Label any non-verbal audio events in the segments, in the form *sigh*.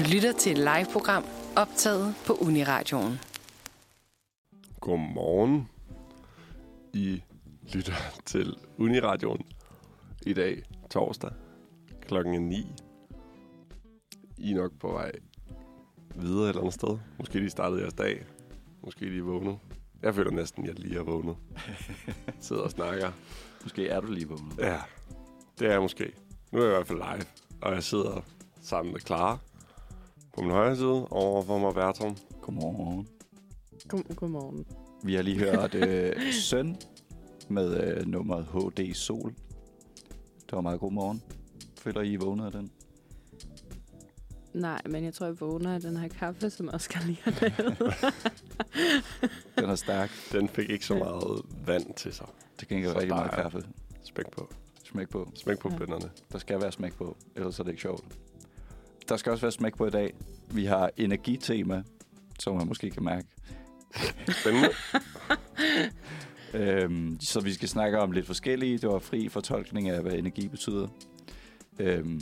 Du lytter til et live-program optaget på Uniradioen. Godmorgen. I lytter til Uniradioen i dag, torsdag, klokken er 9. I er nok på vej videre et eller andet sted. Måske lige startede jeres dag. Måske lige vågnet. Jeg føler næsten, at jeg lige er vågnet. *laughs* Sidder og snakker. Måske er du lige vågnet. Ja, det er jeg måske. Nu er jeg i hvert fald live, og jeg sidder sammen med Clara på min højre side over for mig Bertram. Godmorgen. God, godmorgen. Vi har lige hørt øh, Søn med øh, nummeret HD Sol. Det var meget god morgen. Føler I, I vågnede af den? Nej, men jeg tror, jeg vågner af den her kaffe, som Oscar lige har lavet. *laughs* Den er stærk. Den fik ikke så meget vand til sig. Det kan ikke Så rigtig meget kaffe. Smæk på. Smæk på. Smæk på Ja. bønderne. Der skal være smæk på, ellers er det ikke sjovt. Der skal også være smæk på i dag. Vi har energitema, som man måske kan mærke. Spændende. *laughs* Øhm, så vi skal snakke om lidt forskellige. Det var fri fortolkning af, hvad energi betyder. Øhm,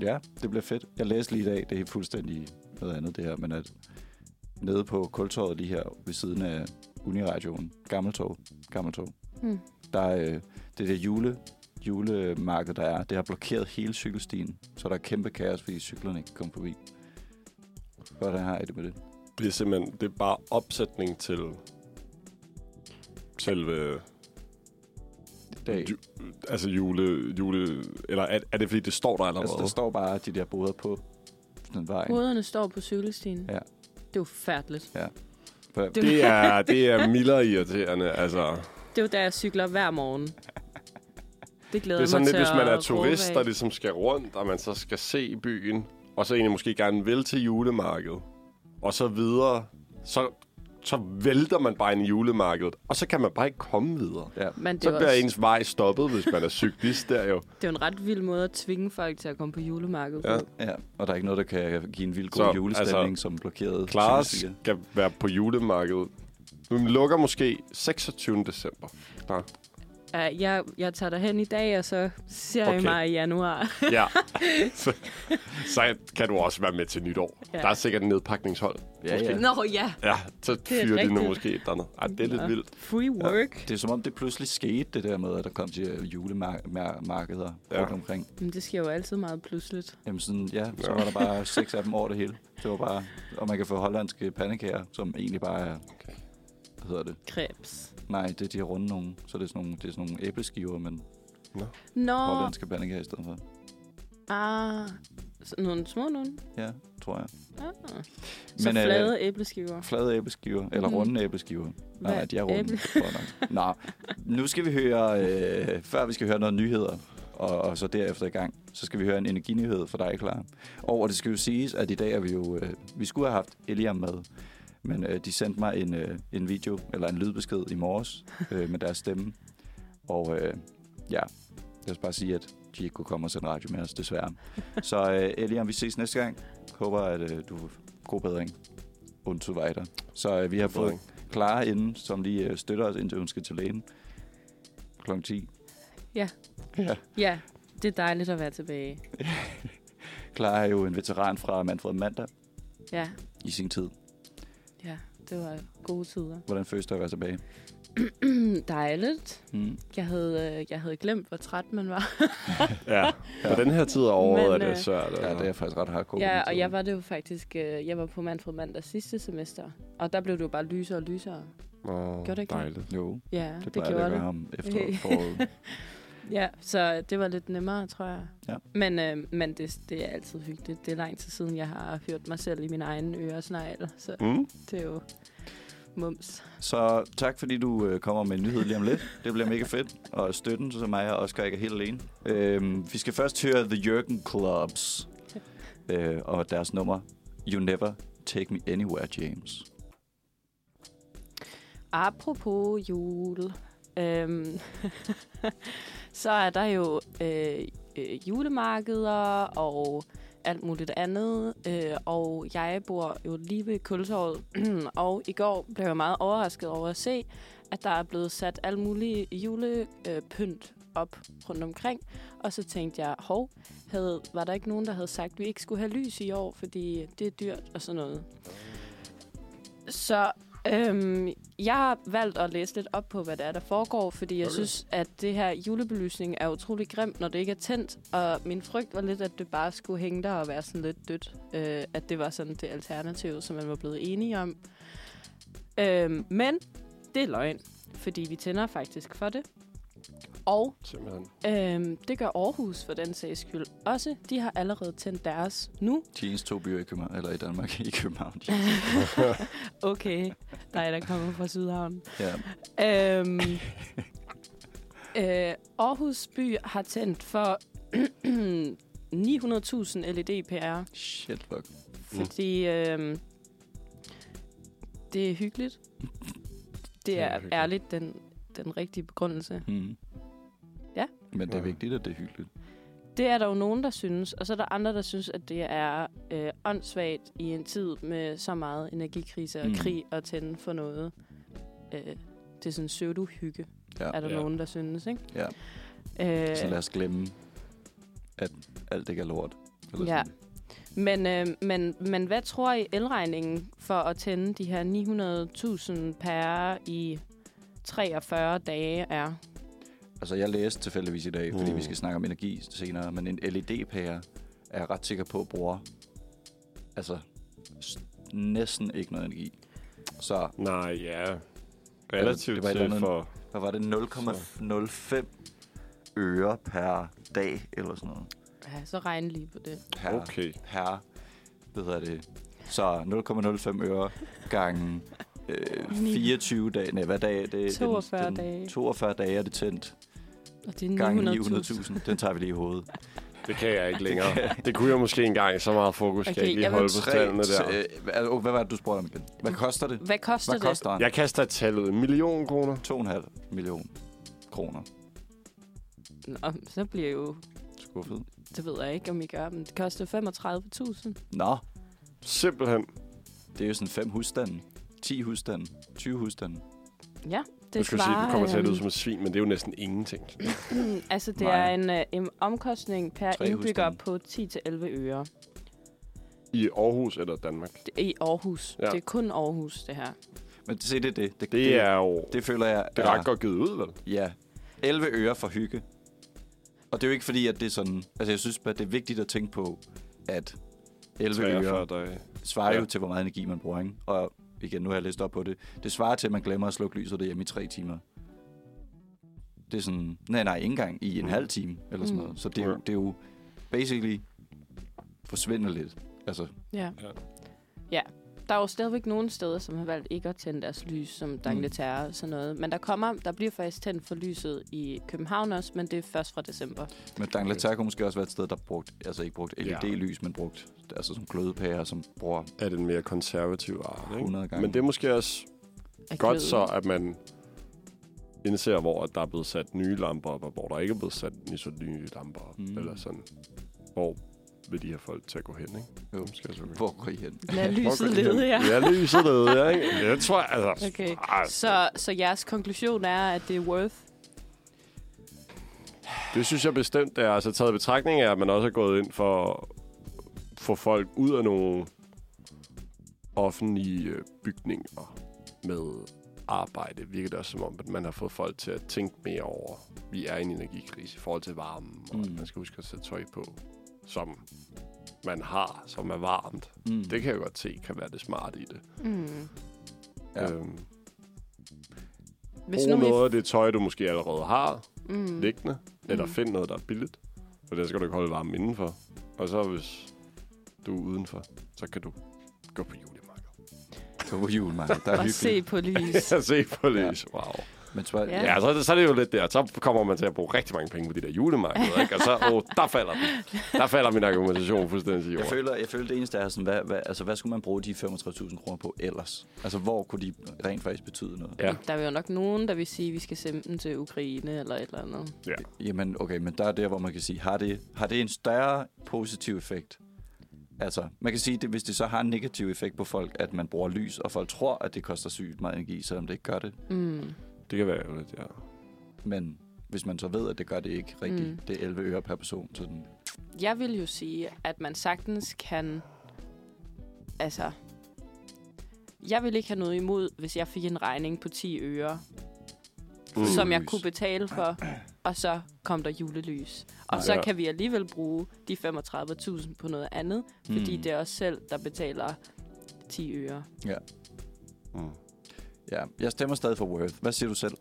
ja, det bliver fedt. Jeg læste lige i dag, det er fuldstændig noget andet det her, men at nede på kultorvet lige her ved siden af Uniradioen, Gammeltorv, Gammeltorv, Hmm. der er øh, det der jule, julemarked, der er, det har blokeret hele cykelstien, så der er kæmpe kaos, fordi cyklerne ikke kan komme forbi. Hvordan har I det med det? Det er simpelthen det er bare opsætning til selve Dag. ju, altså jule, jule eller er, er det fordi det står der allerede? Altså, der står bare de der boder på den vej. Hoderne står på cykelstien. Ja. Det er jo færdeligt. For- det er det er mildere irriterende, altså. Det er jo der, jeg cykler hver morgen. Det glæder Det er sådan mig lidt, til hvis man er turist, der ligesom skal rundt, og man så skal se byen, og så egentlig måske gerne vil til julemarkedet, og så videre, så, så vælter man bare ind i julemarkedet, og så kan man bare ikke komme videre. Ja. Men det Så er, bliver også, ens vej stoppet, hvis man er cyklist der jo. *laughs* det er jo en ret vild måde at tvinge folk til at komme på julemarkedet. Ja. på. Ja, og der er ikke noget, der kan give en vild god Så, julestemning, altså, som blokeret cykelstier. skal være på julemarkedet. Vi lukker måske 26. december. Ja. Ja, jeg, jeg tager dig hen i dag, og så ser Okay. jeg mig i januar. *laughs* ja. *laughs* Så, så kan du også være med til nytår. Ja. Der er sikkert en nedpakningshold. Ja, ja. Nå ja, Ja, så er fyrer de nu måske et eller andet. Ej, det er lidt Ja. vildt. free work. Det er som om, det pludselig skete, det der med, at der kom de julemarkeder Ja. rundt omkring. Men det sker jo altid meget pludseligt. Jamen sådan, ja, så Ja. var der bare seks af dem over det hele. Det var bare, og man kan få hollandske pandekager, som egentlig bare er, Okay. hvad hedder det? Krebs. Nej, det er de her runde nogen, så det er sådan nogle, det er sådan nogle æbleskiver, men Nå, hollandske pandekager i stedet for. ah, så nogle små nogen. Ja, tror jeg. Ah. Så Men, øh, flade æbleskiver. Flade æbleskiver, eller Mhm. runde æbleskiver. Nej, Hvad? de er runde. Æble-. Nå, nu skal vi høre, øh, før vi skal høre noget nyheder, og, og så derefter i gang, så skal vi høre en energinyhed for dig, klar. Og det skal jo siges, at i dag er vi jo, øh, vi skulle have haft Eliam med, men øh, de sendte mig en, øh, en video, eller en lydbesked i morges øh, med deres stemme. Og øh, ja, jeg vil bare sige, at de ikke kunne komme og sende radio med os, desværre. *laughs* Så øh, Eliam, vi ses næste gang. Håber, at øh, du får god bedring. Und so weiter. Så øh, vi har fået Clara inden, som lige øh, støtter os, indtil hun skal til lægen. Klokken 10. Ja. Ja. Ja, det er dejligt at være tilbage. *laughs* Clara er jo en veteran fra Manfred Mandag Ja, i sin tid. Det var gode tider. Hvordan føles det at være tilbage? *clears throat* dejligt. Mm. Jeg havde, øh, jeg havde glemt, hvor træt man var. *laughs* Ja, på den her tid af året Men, er det øh, svært. Ja, det er faktisk ret hardcore. ja, og jeg var det jo faktisk... øh, Jeg var på Manfred Mandag sidste semester. Og der blev det jo bare lysere og lysere. Åh, Gjorde det ikke dejligt. Jo, Ja, det, det, gjorde det om efter foråret. *laughs* Ja, så det var lidt nemmere, tror jeg. Ja. Men, øh, men det, det er altid hyggeligt. Det er lang tid siden, jeg har hørt mig selv i min egen øresnegl. Så Mm? det er jo mums. Så tak, fordi du øh, kommer med en nyhed lige om lidt. Det bliver mega fedt. Og støtten til mig og Oscar ikke er helt alene. Øhm, vi skal først høre The Jürgen Clubs. Øh, og deres nummer, You Never Take Me Anywhere, James. Apropos jul, øhm, *laughs* så er der jo øh, øh, julemarkeder og alt muligt andet. Øh, og jeg bor jo lige ved Kultorvet, *clears throat* og i går blev jeg meget overrasket over at se, at der er blevet sat alt muligt julepynt op rundt omkring. Og så tænkte jeg, hov, havde, var der ikke nogen, der havde sagt, at vi ikke skulle have lys i år, fordi det er dyrt og sådan noget. Så øhm, jeg har valgt at læse lidt op på, hvad det er, der foregår, fordi jeg Okay. synes, at det her julebelysning er utrolig grimt, når det ikke er tændt. Og min frygt var lidt, at det bare skulle hænge der og være sådan lidt dødt. Øh, at det var sådan det alternativ, som man var blevet enige om. Øhm, men det er løgn, fordi vi tænder faktisk for det. Og Simpelthen. øhm, det gør Aarhus for den sags skyld også. De har allerede tændt deres nu. De eneste to byer i København, eller i Danmark, *laughs* i København. *laughs* Okay, dig der kommer fra Sydhavn. Ja. Øhm, *laughs* øh, Aarhus by har tændt for *clears throat* 900.000 LED-PR, Shit, fuck. fordi øhm, det er hyggeligt. Det er er hyggeligt. ærligt den, den rigtige begrundelse. Mm. Men det er vigtigt, at det er hyggeligt. Det er der jo nogen, der synes, og så er der andre, der synes, at det er øh, åndssvagt i en tid med så meget energikrise og Mm. krig at tænde for noget. Øh, det er sådan pseudo-hygge, Ja. er der Ja. nogen, der synes, ikke? Ja. Øh, Så lad os glemme, at alt ikke er lort. Eller Ja. sådan. Men, øh, men, men hvad tror I elregningen for at tænde de her 900.000 per i 43 dage er? Altså, jeg læste tilfældigvis i dag, fordi Mm. vi skal snakke om energi senere, men en LED-pære er jeg ret sikker på at bruge altså næsten ikke noget energi. Så Nej, ja. Relativt det var til for... hvad var det? 0,05 øre per dag, eller sådan noget. Ja, så regn lige på det. Per, Okay. per hvad hedder det? Så 0,05 øre gange øh, *laughs* Ni. 24 dage. Nej, hvad dag er det? 42 den, dage. 42 dage er det tændt. Og det er Gange 900.000. 900.000. Den tager vi lige i hovedet. Det kan jeg ikke længere. det kunne jeg måske engang. Så meget fokus okay, kan jeg ikke lige jeg holde på Tre- tallene der. øh, hvad, var det, du spurgte om igen? Hvad koster det? Hvad koster Hvad det? koster den? Jeg kaster tallet en million kroner. 2,5 million kroner. Nå, så bliver jo... Skuffet. Det ved jeg ikke, om I gør, men det koster 35.000. Nå, Simpelthen. det er jo sådan 5 husstande. 10 husstande. 20 husstande. Ja, Det det skulle sige, du kommer til at lyde øhm, som et svin, men det er jo næsten ingenting. *clears throat* altså, det Nej. er en, øh, en omkostning per Tre indbygger på 10-11 øre. I Aarhus eller Danmark. Det er I Aarhus. Ja. Det er kun Aarhus, det her. Men se, det er det. Det, Det er jo... det føler jeg Det er ret godt givet ud, vel? Ja. 11 øre for hygge. Og det er jo ikke fordi, at det er sådan... Altså, jeg synes bare, det er vigtigt at tænke på, at 11 43 øre dage. svarer Ja. jo til, hvor meget energi man bruger, ikke? Og igen, nu har jeg læst op på det. Det svarer til, at man glemmer at slukke lyset derhjemme i tre timer. Det er sådan... Nej, nej, ikke engang i en Mm. halv time, eller sådan Mm. noget. Så det er, jo, det er jo basically forsvinder lidt. Altså, Ja. Ja. ja. Der er jo stadigvæk nogle steder, som har valgt ikke at tænde deres lys, som Mm. D'Angleterre og sådan noget. Men der kommer, der bliver faktisk tændt for lyset i København også, men det er først fra december. men Dangleterre kunne måske også være et sted, der brugt, altså ikke brugt Ja. LED-lys, men brugt altså som glødepærer, som bruger Er det en mere konservativ art, ikke? 100 gange. Men det er måske også Af godt så, at man indser, hvor at der er blevet sat nye lamper op, og hvor der ikke er blevet sat nye lamper op. Mm. Mm. Eller sådan. Hvor vil de her folk til at gå hen, ikke? Jo. Skal jeg så gå hen. Hvor går I hen? Lad lyset lede, ja. Ja, lyset lede, ja, ikke? *laughs* Det tror jeg, altså... Okay. Så, så jeres konklusion er, at det er worth? Det synes jeg bestemt er. Altså taget i betragtning af, at man også er gået ind for at få folk ud af nogle offentlige øh, bygninger med arbejde. Virker det også som om, at man har fået folk til at tænke mere over, vi er i en energikrise i forhold til varmen, og Mm. mm. man skal huske at sætte tøj på, som man har, som er varmt. Mm. Det kan jeg godt se kan være det smarte i det. Mm. Ja. Øhm, Hvis brug nu noget vi... af det tøj, du måske allerede har, Mm. liggende, eller Mm. find noget, der er billigt. For det skal du ikke holde varmen indenfor. Og så hvis du er udenfor, så kan du gå på julemarked. Gå på jul, mand. Der er Og se hyggeligt. på *laughs* lys. Jeg se på lys. Wow. Men spørg, Ja. ja. Så, så er det jo lidt der. Så kommer man til at bruge rigtig mange penge på de der julemarkeder, ikke? Og så, åh, der falder den. Der falder min argumentation fuldstændig Jeg jorden. føler, jeg føler det eneste er sådan, hvad, hvad, altså, hvad skulle man bruge de 65.000 kroner på ellers? Altså, hvor kunne de rent faktisk betyde noget? Ja. Der er jo nok nogen, der vil sige, at vi skal sende dem til Ukraine eller et eller andet. Ja. Jamen, okay, men der er der, hvor man kan sige, har det, har det en større positiv effekt? Altså, man kan sige, at hvis det så har en negativ effekt på folk, at man bruger lys, og folk tror, at det koster sygt meget energi, selvom det ikke gør det. Mm. Det kan være jo lidt, ja. Men hvis man så ved, at det gør det ikke rigtigt. Mm. Det er 11 øre per person. Sådan. Jeg vil jo sige, at man sagtens kan... Altså... Jeg vil ikke have noget imod, hvis jeg fik en regning på 10 øre, Mm. som jeg kunne betale for, og så kom der julelys. Og Nej. så Ja. kan vi alligevel bruge de 35.000 på noget andet, fordi Mm. det er os selv, der betaler 10 øre. Mm. Ja, jeg stemmer stadig for Worth. Hvad siger du selv?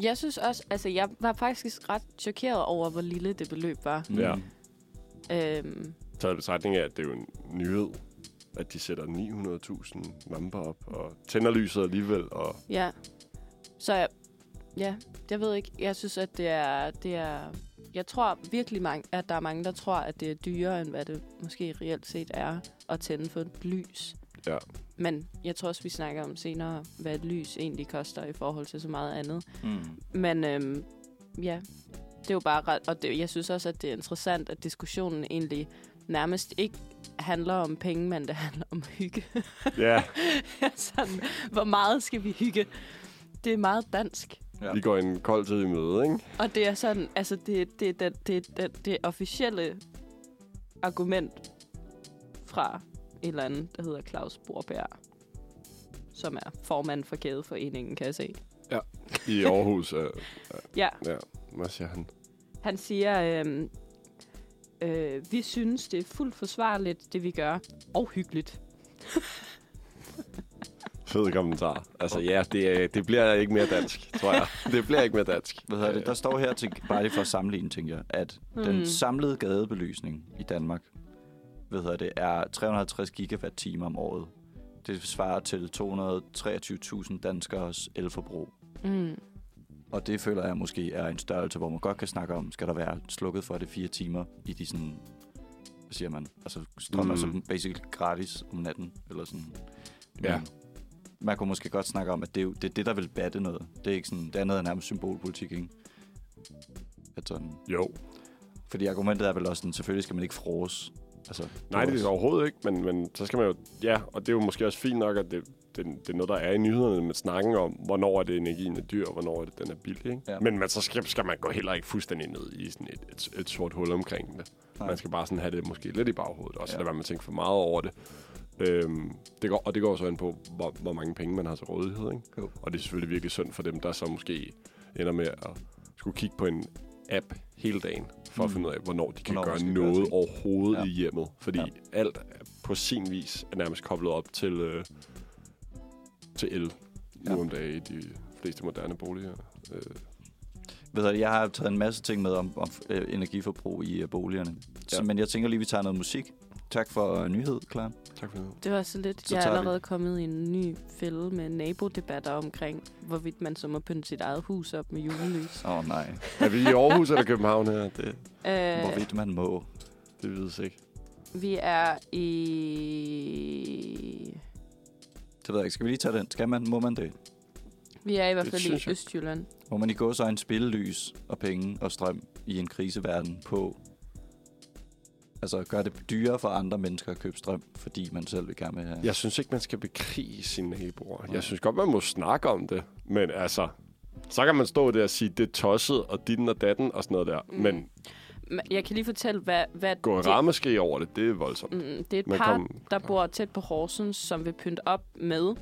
Jeg synes også, altså jeg var faktisk ret chokeret over, hvor lille det beløb var. Ja. Mm. Øhm, Taget i betragtning af, at det er jo en nyhed, at de sætter 900.000 lamper op og tænder lyset alligevel. Og Ja. Så jeg, ja, jeg ved ikke. Jeg synes, at det er, det er... Jeg tror virkelig, mange, at der er mange, der tror, at det er dyrere, end hvad det måske reelt set er at tænde for et lys. Ja. Men jeg tror også, vi snakker om senere, hvad et lys egentlig koster i forhold til så meget andet. Mm. Men øhm, ja, det er jo bare ret... Og det, jeg synes også, at det er interessant, at diskussionen egentlig nærmest ikke handler om penge, men det handler om hygge. ja, *laughs* Sådan, hvor meget skal vi hygge? Det er meget dansk. Ja. vi går en kold tid i møde, ikke? Og det er sådan, altså det, det, det, det, det, det officielle argument fra eller andet, der hedder Claus Borberg, som er formand for Kædeforeningen, kan jeg se. I Aarhus. Øh, *laughs* Ja, ja, hvad siger han? han siger, øhm, øh, vi synes, det er fuldt forsvarligt, det vi gør, og hyggeligt. *laughs* Fed kommentar. Altså ja, det, det bliver ikke mere dansk, tror jeg. *laughs* Det bliver ikke mere dansk. Hvad hedder det? Der står her, til, bare lige for at sammenligne, tænker jeg, at mm. den samlede gadebelysning i Danmark, hvad hedder det, er 350 gigawatt-timer om året. Det svarer til 223.000 danskers elforbrug. Mm. Og det føler jeg måske er en størrelse, hvor man godt kan snakke om, skal der være slukket for det fire timer i de sådan, hvad siger man, altså strøm mm. Altså basically gratis om natten, eller sådan. Ja. Men Man kunne måske godt snakke om, at det er jo, det, er det der vil batte noget. Det er ikke sådan, det andet er nærmest symbolpolitik, ikke? At sådan, Jo. fordi argumentet er vel også sådan, selvfølgelig skal man ikke frose. Altså, Nej, det er også- det overhovedet ikke, men, men så skal man jo... Ja, og det er jo måske også fint nok, at det, det, det er noget, der er i nyhederne med snakken om, hvornår er det energien er dyr, og hvornår er det, den er billig. Ikke? Ja. Men man, så skal, skal man gå heller ikke fuldstændig ned i sådan et, et, et sort hul omkring det. Nej. Man skal bare sådan have det måske lidt i baghovedet, og så Ja. lade være med at tænke for meget over det. Øhm, det går, og det går så ind på, hvor, hvor mange penge man har til rådighed. Ikke? Jo. Og det er selvfølgelig virkelig synd for dem, der så måske ender med at skulle kigge på en app hele dagen, for mm. at finde ud af, hvornår de kan Hvornår gøre gøre noget ting. overhovedet Ja. i hjemmet. Fordi Ja. alt er på sin vis er nærmest koblet op til, øh, til el Ja. nu om dagen i de fleste moderne boliger. Øh, Ved du, jeg har taget en masse ting med om, om øh, energiforbrug i øh, boligerne. Ja. Men jeg tænker lige, vi tager noget musik. Tak for øh, nyhed, klar. tak for det. Det var så lidt. Så jeg er tager vi- allerede kommet i en ny fælde med nabodebatter omkring, hvorvidt man så må pynte sit eget hus op med julelys. Åh oh, nej, Er vi i Aarhus eller København her? Det, Øh, hvorvidt man må. det vides ikke. vi er i... Det ved jeg ikke. Skal vi lige tage den? Skal man? Må man det? Vi er i hvert fald i. Østjylland. Må man i gå så en spille lys og penge og strøm i en kriseverden på... Altså, gør det dyrere for andre mennesker at købe strøm, fordi man selv vil gerne have... Jeg synes ikke, man skal bekrige sine naboer. Nej. Jeg synes godt, man må snakke om det. Men altså, så kan man stå der og sige, det er tosset, og ditten og datten og sådan noget der. Mm. Mm. Men Jeg kan lige fortælle, hvad... hvad gå det, rammeskrig over det, det er voldsomt. mm, det er et Men par, kom- der bor tæt på Horsens, som vil pynte op med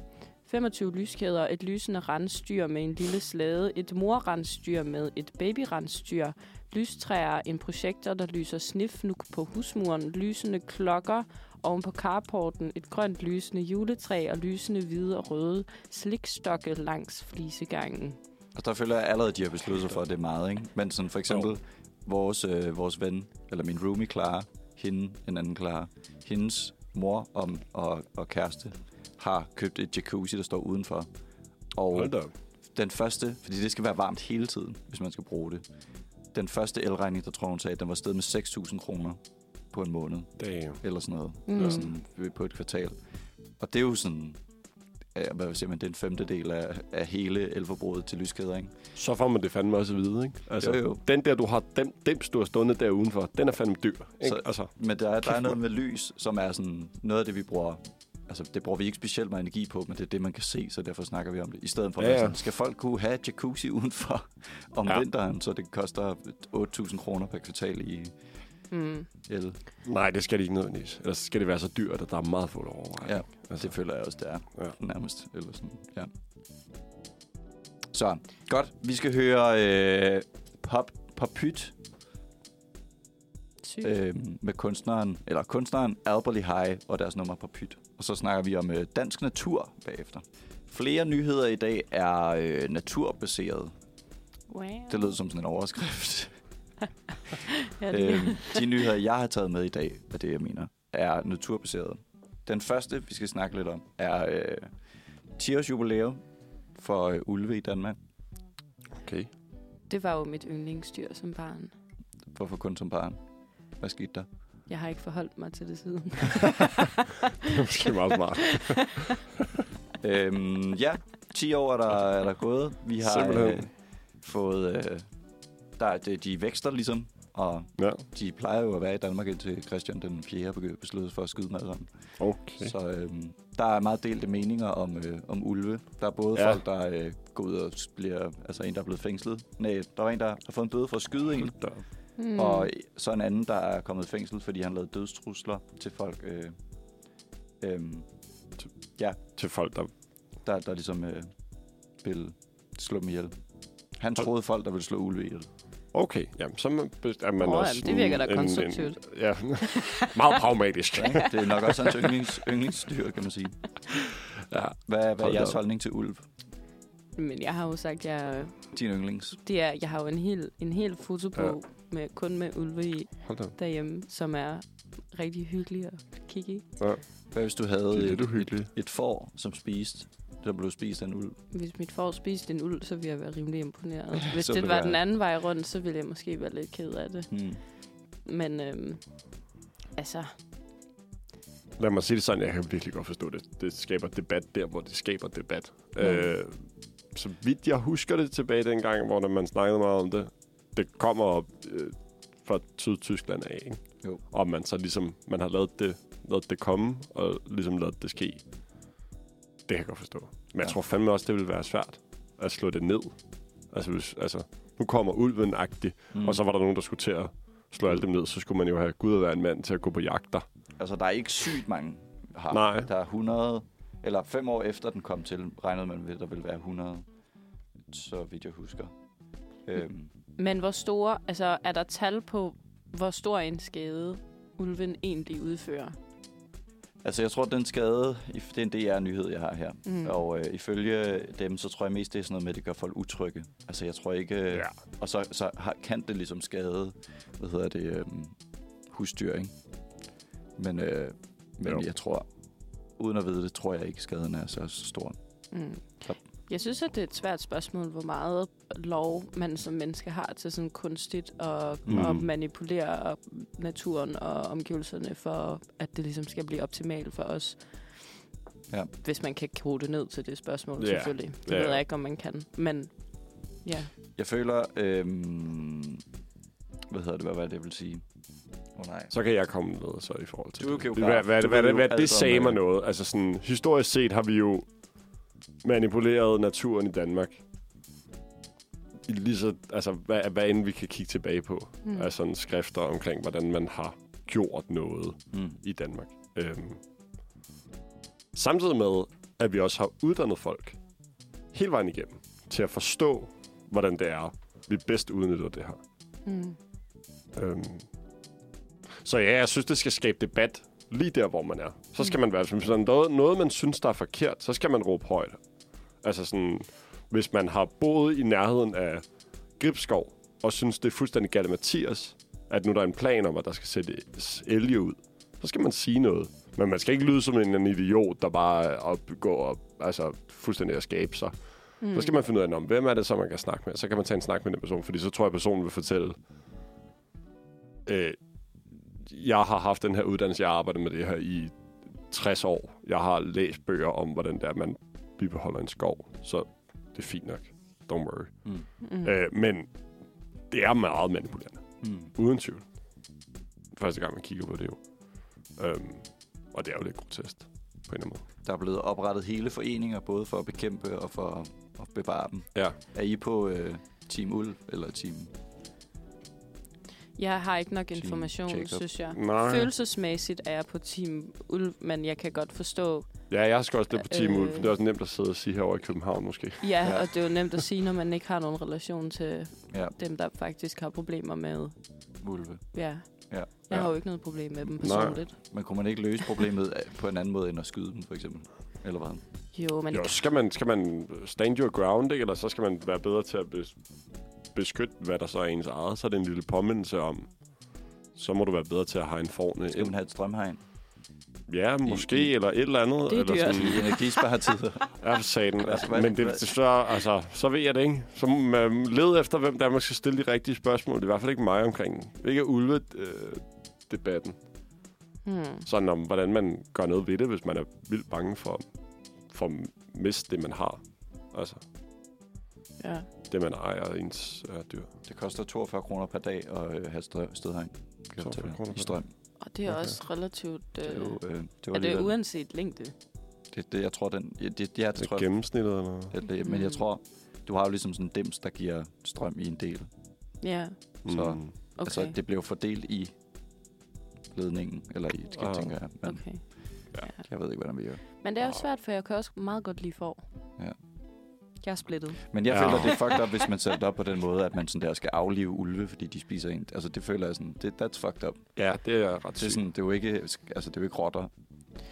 25 lyskæder, et lysende rensdyr med en lille slæde, et morrensdyr med et babyrensdyr, lystræer, en projektor, der lyser snifnuk på husmuren, lysende klokker, oven på carporten et grønt lysende juletræ og lysende hvide og røde slikstokke langs flisegangen. Og der føler jeg allerede, at de har besluttet sig for, at det er meget, ikke? Men sådan for eksempel, vores, øh, vores ven, eller min roomie Clara, hende, en anden Clara, hendes mor og, og, og kæreste har købt et jacuzzi, der står udenfor. Og Hold da. den første, fordi det skal være varmt hele tiden, hvis man skal bruge det. Den første elregning, der tror hun sagde, den var steget med 6.000 kroner på en måned, Damn. eller sådan noget, Mm. eller sådan på et kvartal. Og det er jo sådan, hvad siger man, det er en femtedel af, af hele elforbruget til lyskæder, ikke? Så får man det fandme også at vide, ikke? Altså, Jo, jo. Den der, du har, den, dims, du har stående der udenfor, den er fandme dyr. Ikke? Så- altså, Men der, er- der er noget med lys, som er sådan noget af det, vi bruger altså, det bruger vi ikke specielt meget energi på, men det er det, man kan se, så derfor snakker vi om det. I stedet for, Ja, ja. Sådan, skal folk kunne have jacuzzi *laughs* udenfor om Ja. vinteren, så det koster 8.000 kroner per kvartal i Mm. el. Nej, det skal det ikke nødvendigvis. Ellers skal det være så dyrt, at der er meget få, der overvejer. Ja, altså, det føler jeg også, det er. Ja. Nærmest. Eller sådan, ja. Så, godt. Vi skal høre øh, Pop, Popyt øh, med kunstneren, eller kunstneren Alberly High og deres nummer Popyt. Og så snakker vi om øh, dansk natur bagefter. Flere nyheder i dag er øh, naturbaseret. Wow. Det lød som sådan en overskrift. *laughs* Ja, det øhm, de nyheder, jeg har taget med i dag, er det, jeg mener, er naturbaseret. Den første, vi skal snakke lidt om, er øh, 10 års jubilæum for øh, ulve i Danmark. Okay. det var jo mit yndlingsdyr som barn. Hvorfor kun som barn? Hvad skete der? Jeg har ikke forholdt mig til det siden. *laughs* Det er måske meget smart. *laughs* øhm, ja, 10 år er der, er der gået. Vi har Simpelthen. øh, fået... Øh, der, det, de vækster ligesom, og Ja, de plejer jo at være i Danmark indtil Christian den 4. begyndte besluttet for at skyde dem alle sammen. okay. Så øhm, der er meget delte meninger om, øh, om ulve. Der er både Ja. folk, der øh, går ud og bliver... Altså en, der er blevet fængslet. Nej, der var en, der har fået en bøde for at skyde en. Mm. Og så en anden, der er kommet i fængsel, fordi han lavede dødstrusler til folk, øh, øh, Til folk, der... der, der ligesom øh, ville slå dem ihjel. Han Hold- troede folk, der ville slå ulve ihjel. Okay, jamen, så er man, er man Åh, også... jamen, det virker da en- en- konstruktivt. En, ja, *laughs* meget pragmatisk. Ja, det er nok også hans yndlings, yndlingsdyr, kan man sige. ja. Hvad, hvad er Hold jeres holdning til ulv? Men jeg har jo sagt, jeg, Din yndlings? det er, jeg har jo en hel, en hel fotobog med, kun med ulve i derhjemme, som er rigtig hyggelig at kigge i. Hvad hvis du Det havde er lidt et, uhyggeligt. et, et får, som spiste, der blev spist af en ulv? Hvis mit får spiste en uld, så ville jeg være rimelig imponeret. *laughs* Hvis det var jeg- den anden vej rundt, så ville jeg måske være lidt ked af det. Hmm. Men øhm, altså, Lad mig sige det sådan, jeg kan virkelig godt forstå det. Det skaber debat der, hvor det skaber debat. Mm. Øh, så vidt jeg husker det tilbage dengang, hvor man snakkede meget om det, det kommer øh, fra Syd-Tyskland af, ikke? Jo. Og man så ligesom, man har lavet det, lavet det komme, og ligesom lavet det ske. Det kan jeg godt forstå. Men jeg Ja. tror fandme også, det vil være svært at slå det ned. Altså, hvis, altså nu kommer ulven-agtigt, Mm. og så var der nogen, der skulle til at slå alle dem ned, så skulle man jo have Gud at være en mand til at gå på jagter. Altså, der er ikke sygt mange har. Nej. Der er 100, eller fem år efter den kom til, regnede man ved, at der ville være 100, så vidt jeg husker. Øhm, men hvor store, altså er der tal på, hvor stor en skade ulven egentlig udfører? altså, jeg tror, den skade, det er en DR-nyhed, jeg har her. Mm. Mm. Og øh, ifølge dem, så tror jeg mest, det er sådan noget med, at det gør folk utrygge. Altså, jeg tror ikke... Øh, Ja. Og så, så har, kan det ligesom skade, hvad hedder det, øh, husdyr, ikke? Men, øh, men Jo. jeg tror, uden at vide det, tror jeg ikke, skaden er så stor. Mm. Så- Jeg synes, at det er et svært spørgsmål, hvor meget lov man som menneske har til sådan kunstigt at, mm. At manipulere naturen og omgivelserne for, at det ligesom skal blive optimalt for os. Ja. Hvis man kan kode det ned til det spørgsmål, Ja. selvfølgelig. Det Ja, ved jeg ikke, om man kan. Men ja, Jeg føler, øh, hvad hedder det, hvad var det, jeg vil sige? Oh, nej. Så kan jeg komme med så i forhold til Du er det. geograf. Hvad, hvad, Du hvad, hvad, hvad, det sagde mig noget. Altså sådan, historisk set har vi jo manipuleret naturen i Danmark. I lige så, altså, hvad, hvad end vi kan kigge tilbage på. Mm. Mm. Altså sådan skrifter omkring, hvordan man har gjort noget Mm. i Danmark. Øhm. Samtidig med, at vi også har uddannet folk hele vejen igennem til at forstå, hvordan det er, vi bedst udnytter det her. Mm. Øhm. Så ja, jeg synes, det skal skabe debat lige der, hvor man er. Så skal man være, hvis er noget, noget, man synes, der er forkert, så skal man råbe højt. Altså sådan, hvis man har boet i nærheden af Gribskov, og synes, det er fuldstændig galt Mathias, at nu der er en plan om, at der skal sættes elge ud, så skal man sige noget. Men man skal ikke lyde som en, idiot, der bare op, går op, altså fuldstændig at skabe sig. Mm. Så skal man finde ud af, om, hvem er det så, man kan snakke med. Så kan man tage en snak med den person, fordi så tror jeg, at personen vil fortælle, øh, jeg har haft den her uddannelse, jeg har arbejdet med det her i 60 år. Jeg har læst bøger om, hvordan det er, man bibeholder en skov. Så det er fint nok. Don't worry. Mm. Mm. Øh, men det er meget manipulerende. Mm. Uden tvivl. Første gang, man kigger på det jo. Øhm, og det er jo lidt grotesk. på en eller anden måde. Der er blevet oprettet hele foreninger, både for at bekæmpe og for at bevare dem. Ja. Er I på øh, Team Ulv eller Team... Jeg har ikke nok information, Jacob. synes jeg. Nej. Følelsesmæssigt er jeg på Team Ulv, men jeg kan godt forstå... Ja, jeg skal også lidt på Team Øh. Ulf. Det er også nemt at sidde og sige herovre i København, måske. Ja, Ja. og det er jo nemt at sige, når man ikke har nogen relation til Ja, dem, der faktisk har problemer med... Ulve. Ja. Ja. Jeg Ja. har jo ikke noget problem med dem Nej. personligt. Men kunne man ikke løse problemet på en anden måde, end at skyde dem, for eksempel? Eller hvad? Jo, men Jo, skal man, skal man stand your ground, ikke? Eller så skal man være bedre til at beskytte, hvad der så er ens eget. Så er det en lille påmindelse om, så må du være bedre til at have en forne. Skal man have et strømhegn? Ja, måske, i- eller et eller andet. Det er eller dyrt. sådan, energisparetider. *laughs* Ja, for satan. Altså, men det, det, så, altså, så ved jeg det ikke. Så man lede efter, hvem der er, man skal stille de rigtige spørgsmål. Det er i hvert fald ikke mig omkring. Ikke ulve-debatten. Hmm. Sådan om, hvordan man gør noget ved det, hvis man er vildt bange for, for at miste det, man har. Altså, Ja. det, man ejer ens øh, dyr. Det koster 42 kroner per dag at øh, have strø- stedhegn. Kan jeg 42 fortælle. kroner I per strøm. Og det er Okay. også relativt... Øh, Det er jo, øh, det er det uanset længde? det, det, jeg tror, den... Ja, det, det, ja, det Det tror er jeg, gennemsnittet, eller? Ja, det, men jeg Mm. tror, du har jo ligesom sådan en dims, der giver strøm i en del. Ja, Så- Mm. okay. Altså, det bliver fordelt i ledningen, eller i, skal jeg Ah. tænker jeg. Men okay. Ja. jeg ved ikke, hvordan vi gør. Men det er også svært, for jeg kan også meget godt lide får. Ja. Jeg er splittet. Men jeg Ja. føler, det er fucked up, hvis man *laughs* sætter op på den måde, at man sådan der skal aflive ulve, fordi de spiser en. Altså, det føler jeg sådan, det, that's fucked up. Ja, det er ret Det er, sådan, det er jo ikke, altså, det er jo ikke rotter.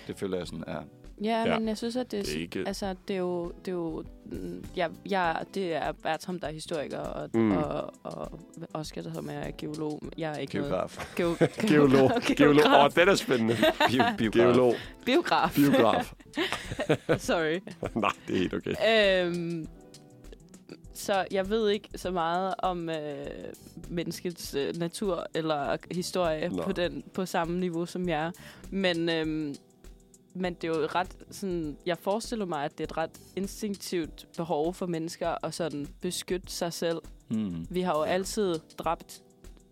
Det føler jeg sådan er... Ja, Ja. ja, men jeg synes, at det, Det er ikke... Altså, det er jo... Det er jo mm, ja, jeg, det er Bertram, der er historiker, og, Mm. og, og Oscar, der som er geolog. Jeg er ikke Geograf. noget... Geo, *laughs* Geolog. *laughs* Geolog. Åh, oh, den er spændende. *laughs* Bio, biograf. Geolog. Biograf. Biograf. Sorry. Nej, det er helt okay. Øhm, så jeg ved ikke så meget om øh, menneskets øh, natur eller historie Nå. på, den, på samme niveau som jeg er. Men, øhm, men det er jo ret sådan, jeg forestiller mig, at det er et ret instinktivt behov for mennesker at sådan beskytte sig selv. Mm. Vi har jo altid dræbt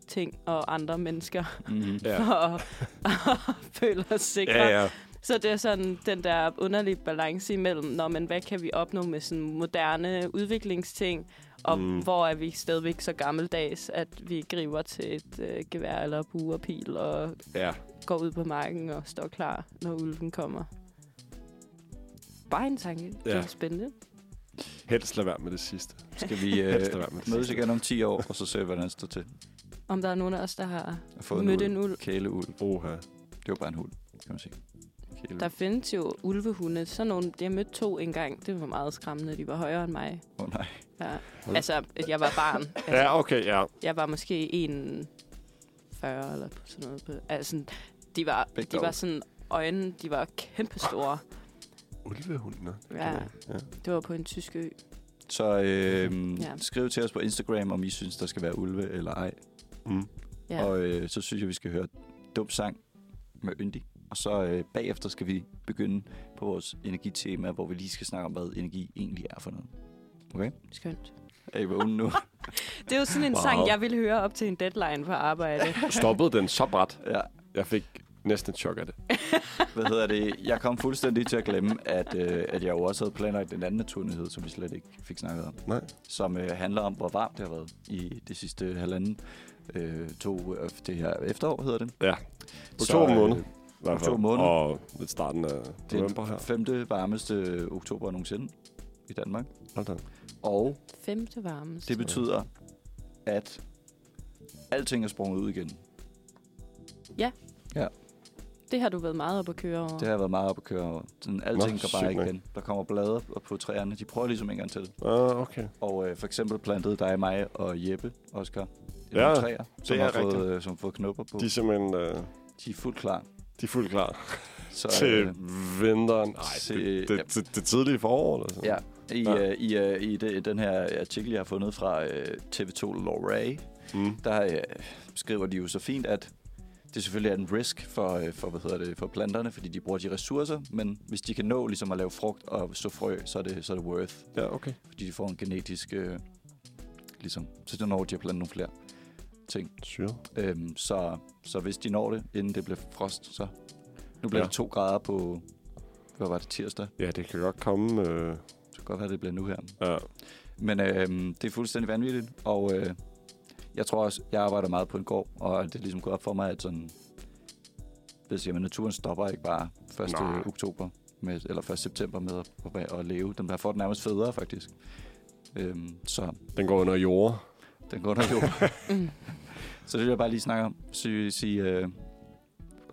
ting og andre mennesker Mm. Ja. *laughs* for at, *laughs* at føle os sikre. Ja, ja. Så det er sådan den der underlige balance imellem, når man, hvad kan vi opnå med sådan moderne udviklingsting, og Mm. hvor er vi stadigvæk så gammeldags, at vi griber til et øh, gevær eller bue og pil og ja. går ud på marken og står klar, når ulven kommer. Bare en tanke. Det Ja. er spændende. Helst lad være med det sidste. Skal vi *laughs* Helst øh, være med det mødes sidste. igen om 10 år, og så se, hvordan det står til? Om der er nogen af os, der har At få en mødt en ulv. Kæleulv. Oha. Det var bare en hund, kan man sige. Kæleulv. Der findes jo ulvehunde. Så nogle, jeg mødte to engang. Det var meget skræmmende. De var højere end mig. Åh oh, nej. Ja. Altså, jeg var barn. Altså, *laughs* Ja, okay, ja. Jeg var måske 1,40 eller sådan noget. Altså, de var, Big de dog. var sådan, øjnene, de var kæmpestore. Ulvehunden, Ja. ja. Det var på en tysk ø. Så øh, Ja. skriv til os på Instagram, om I synes, der skal være ulve eller ej. Mm. Ja. Og øh, så synes jeg, vi skal høre dum sang med Yndi. Og så øh, bagefter skal vi begynde på vores energitema, hvor vi lige skal snakke om, hvad energi egentlig er for noget. Okay? Skønt. Er I vågne nu? *laughs* Det er jo sådan en Wow. sang, jeg ville høre op til en deadline på arbejde. Stoppede den så bræt. *laughs* ja. Jeg fik næsten et chok af det. *laughs* Hvad hedder det? Jeg kom fuldstændig til at glemme, at, øh, at jeg jo også havde planlagt en anden naturnyhed, som vi slet ikke fik snakket om. Nej. Som øh, handler om, hvor varmt det har været i det sidste halvanden, øh, to, øh, det her efterår hedder det. Ja. Så, Oktober måned. øh, I hvert fald. oktober måned. Og lidt starten af Det november er her. den femte varmeste oktober nogensinde i Danmark. Hold da. Og Femte varmeste. det betyder, at alting er sprunget ud igen. Det har du været meget op at køre over. Det har jeg været meget op at køre over. Sådan, alting Nå, går bare sygt ikke nok. igen. Der kommer blade op på træerne. De prøver ligesom en gang til. Ah, okay. Og øh, for eksempel plantede dig, mig og Jeppe, Oscar, Ja, nogle træer, som er har, fået, rigtigt. øh, som har fået knopper på. De De, er simpelthen øh, de er fuldt klar. De er fuldt klar Så, til øh, vinteren. Nej, til- det, det, det, det, tidlige forår. Eller sådan. ja, i, Ja. øh, i, øh, i det, den her artikel, jeg har fundet fra øh, TV2 Lorray, Mm. der øh, skriver de jo så fint, at det selvfølgelig er en risk for, øh, for, hvad hedder det, for planterne, fordi de bruger de ressourcer, men hvis de kan nå ligesom at lave frugt og så frø, så er det, så er det worth, Ja, okay. fordi de får en genetisk, øh, ligesom, så når de at plante nogle flere ting. Syre. Øhm, så, så hvis de når det, inden det bliver frost, så... Nu bliver Ja. det to grader på hvad var det, tirsdag? Ja, det kan godt komme. Øh, Det kan godt være, det bliver nu her. ja. Men øh, det er fuldstændig vanvittigt, og øh, jeg tror også, jeg arbejder meget på en gård, og det er ligesom gået op for mig, at sådan, det siger man, naturen stopper ikke bare 1. Nej. oktober, med, eller 1. september med at, at, at leve. Den bliver får det nærmest federe, faktisk. Øhm, så Den går under jord. Den jo. Mm. *laughs* så det vil jeg bare lige snakke om. Sige, sige øh,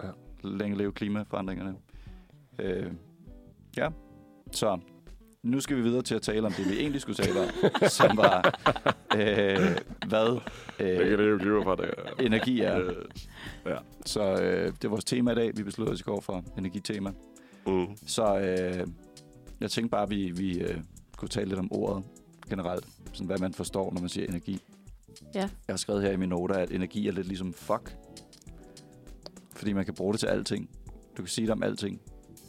Ja. længe leve klimaforandringerne. Øh, ja, så nu skal vi videre til at tale om det, vi egentlig skulle tale om, *laughs* som var, øh, hvad øh, energi er. Øh, Så øh, det er vores tema i dag. Vi besluttede os i går for energitema. mm. Så øh, jeg tænkte bare, at vi, vi øh, kunne tale lidt om ordet generelt. Sådan hvad man forstår, når man siger energi. Ja. Jeg har skrevet her i mine noter, at energi er lidt ligesom fuck. Fordi man kan bruge det til alting. Du kan sige det om alting.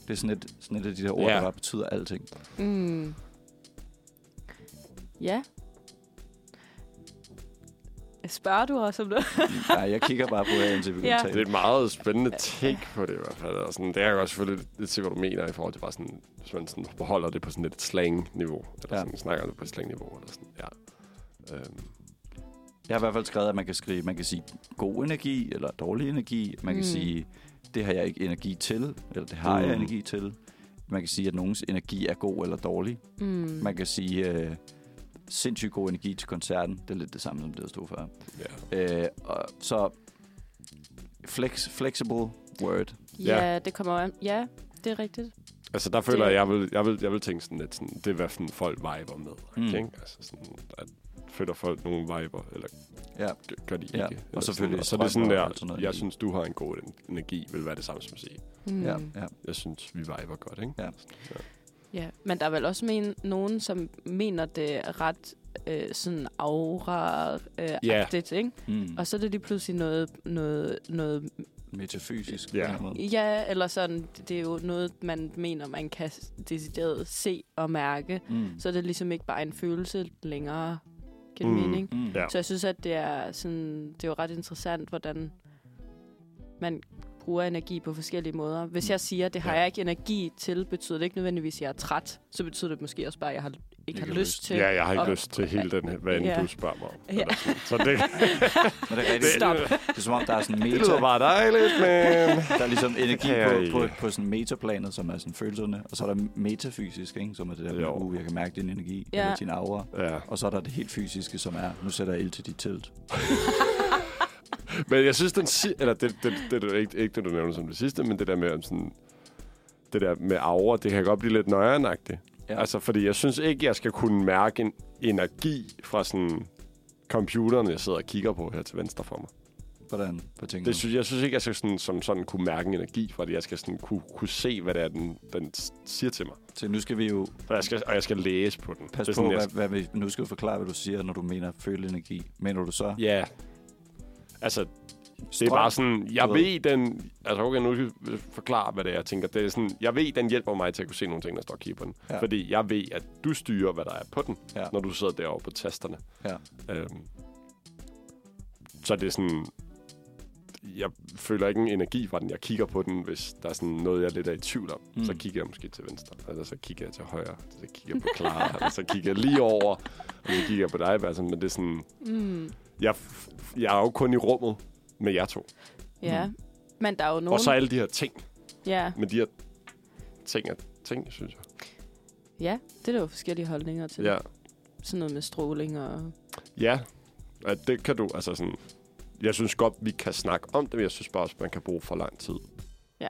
Det er sådan et, sådan et af de der ord, Ja. der bare betyder alting. Mm. Ja. Spørger du også om det? *laughs* Nej, jeg kigger bare på jer, indtil vi kan Ja. tale. Det er et meget spændende take på det i hvert fald. Og sådan, det er jo også selvfølgelig lidt til, hvad du mener i forhold til bare sådan, hvis man sådan beholder det på sådan et slang-niveau. Eller Ja. sådan, snakker det på et slang-niveau. Eller sådan, ja. Øhm, Jeg har i hvert fald skrevet, at man kan skrive, man kan sige god energi eller dårlig energi. Man kan Mm. sige, det har jeg ikke energi til, eller det har jeg Mm. energi til. Man kan sige, at nogens energi er god eller dårlig. Mm. Man kan sige, øh, sindssygt god energi til koncerten. Det er lidt det samme, som det, der stod før. ja. Øh, og, så flex, flexible word. Ja, Ja. det kommer an. Ja, det er rigtigt. Altså, der føler Det- jeg, jeg vil, jeg vil, jeg vil tænke sådan lidt sådan, det er, hvad sådan folk viber med. Mm. Ikke? Altså sådan, at føler folk nogle viber, eller Ja. gør, de ikke. Ja, og selvfølgelig sådan. Og så er det sådan der, sådan noget jeg energi. synes, du har en god en- energi, vil være det samme som at sige. Mm. Ja, ja. Jeg synes, vi viber godt, ikke? Ja. Ja, men der er vel også men, nogen, som mener, det er ret øh, sådan aura-agtigt, ikke? Mm. Og så er det lige pludselig noget, noget, noget Metafysisk. Ja. måde. Ja, eller sådan, det er jo noget, man mener, man kan decideret se og mærke. Mm. Så er det ligesom ikke bare en følelse længere. Giver Mm. mening? Mm. Ja. Så jeg synes, at det er, sådan, det er jo ret interessant, hvordan man bruger energi på forskellige måder. Hvis jeg siger, at det har Ja. jeg ikke energi til, betyder det ikke nødvendigvis, at jeg er træt. Så betyder det måske også bare, at jeg har, ikke har Ikke lyst til. Ja, jeg har ikke Og- lyst til hele den her, hvad end Ja. du spørger mig om. Ja. Så det, *laughs* Men det er rigtigt. Stop. Det er som om, der er sådan det meta. lyder bare dejligt, men... Der er ligesom energi på, ikke. på, på sådan metaplanet, som er sådan følelserne. Og så er der metafysisk, ikke? som er det der, Jo. uh, jeg kan mærke din energi, Ja. eller din aura. Ja. Og så er der det helt fysiske, som er, nu sætter jeg ild til dit telt. *laughs* Men jeg synes, den si- eller det, det, det, det, er ikke, ikke det, du nævner som det sidste, men det der med sådan, det der med aura, det kan godt blive lidt nøjernagtigt. Ja. Altså, fordi jeg synes ikke, jeg skal kunne mærke en energi fra sådan computeren, jeg sidder og kigger på her til venstre for mig. Hvordan? Hvad tænker Det du? synes, jeg synes ikke, jeg skal sådan, som sådan kunne mærke en energi det. Jeg skal sådan kunne, kunne se, hvad det er, den, den siger til mig. Så nu skal vi jo Og jeg skal, og jeg skal læse på den. er på, sådan, jeg, hvad, hvad vi, nu skal du forklare, hvad du siger, når du mener føle energi. Mener du så? Ja. Altså, Det er bare sådan, jeg ved. den... Altså, okay, nu skal jeg forklare, hvad det er. Jeg tænker, det er sådan, jeg ved, den hjælper mig til at kunne se nogle ting, der står og kigger på den. Ja. Fordi jeg ved, at du styrer, hvad der er på den, Ja. når du sidder derovre på tasterne. Ja. Øhm, så det er sådan... Jeg føler ikke en energi fra den. Jeg kigger på den, hvis der er sådan noget, jeg lidt er i tvivl om. Mm. Så kigger jeg måske til venstre, eller så kigger jeg til højre, så kigger jeg på Clara, eller så kigger jeg lige over, og så kigger jeg på dig, altså, men det er sådan... Mm. Jeg, jeg er jo kun i rummet med jer to. Ja, Mm. men der er jo nogen... Og så alle de her ting. Ja, Men de her ting er ting, synes jeg. ja, det er der jo forskellige holdninger til. Ja. Sådan noget med stråling og... Ja, at det kan du, altså sådan... Jeg synes godt, vi kan snakke om det, men jeg synes bare også, man kan bruge for lang tid. Ja.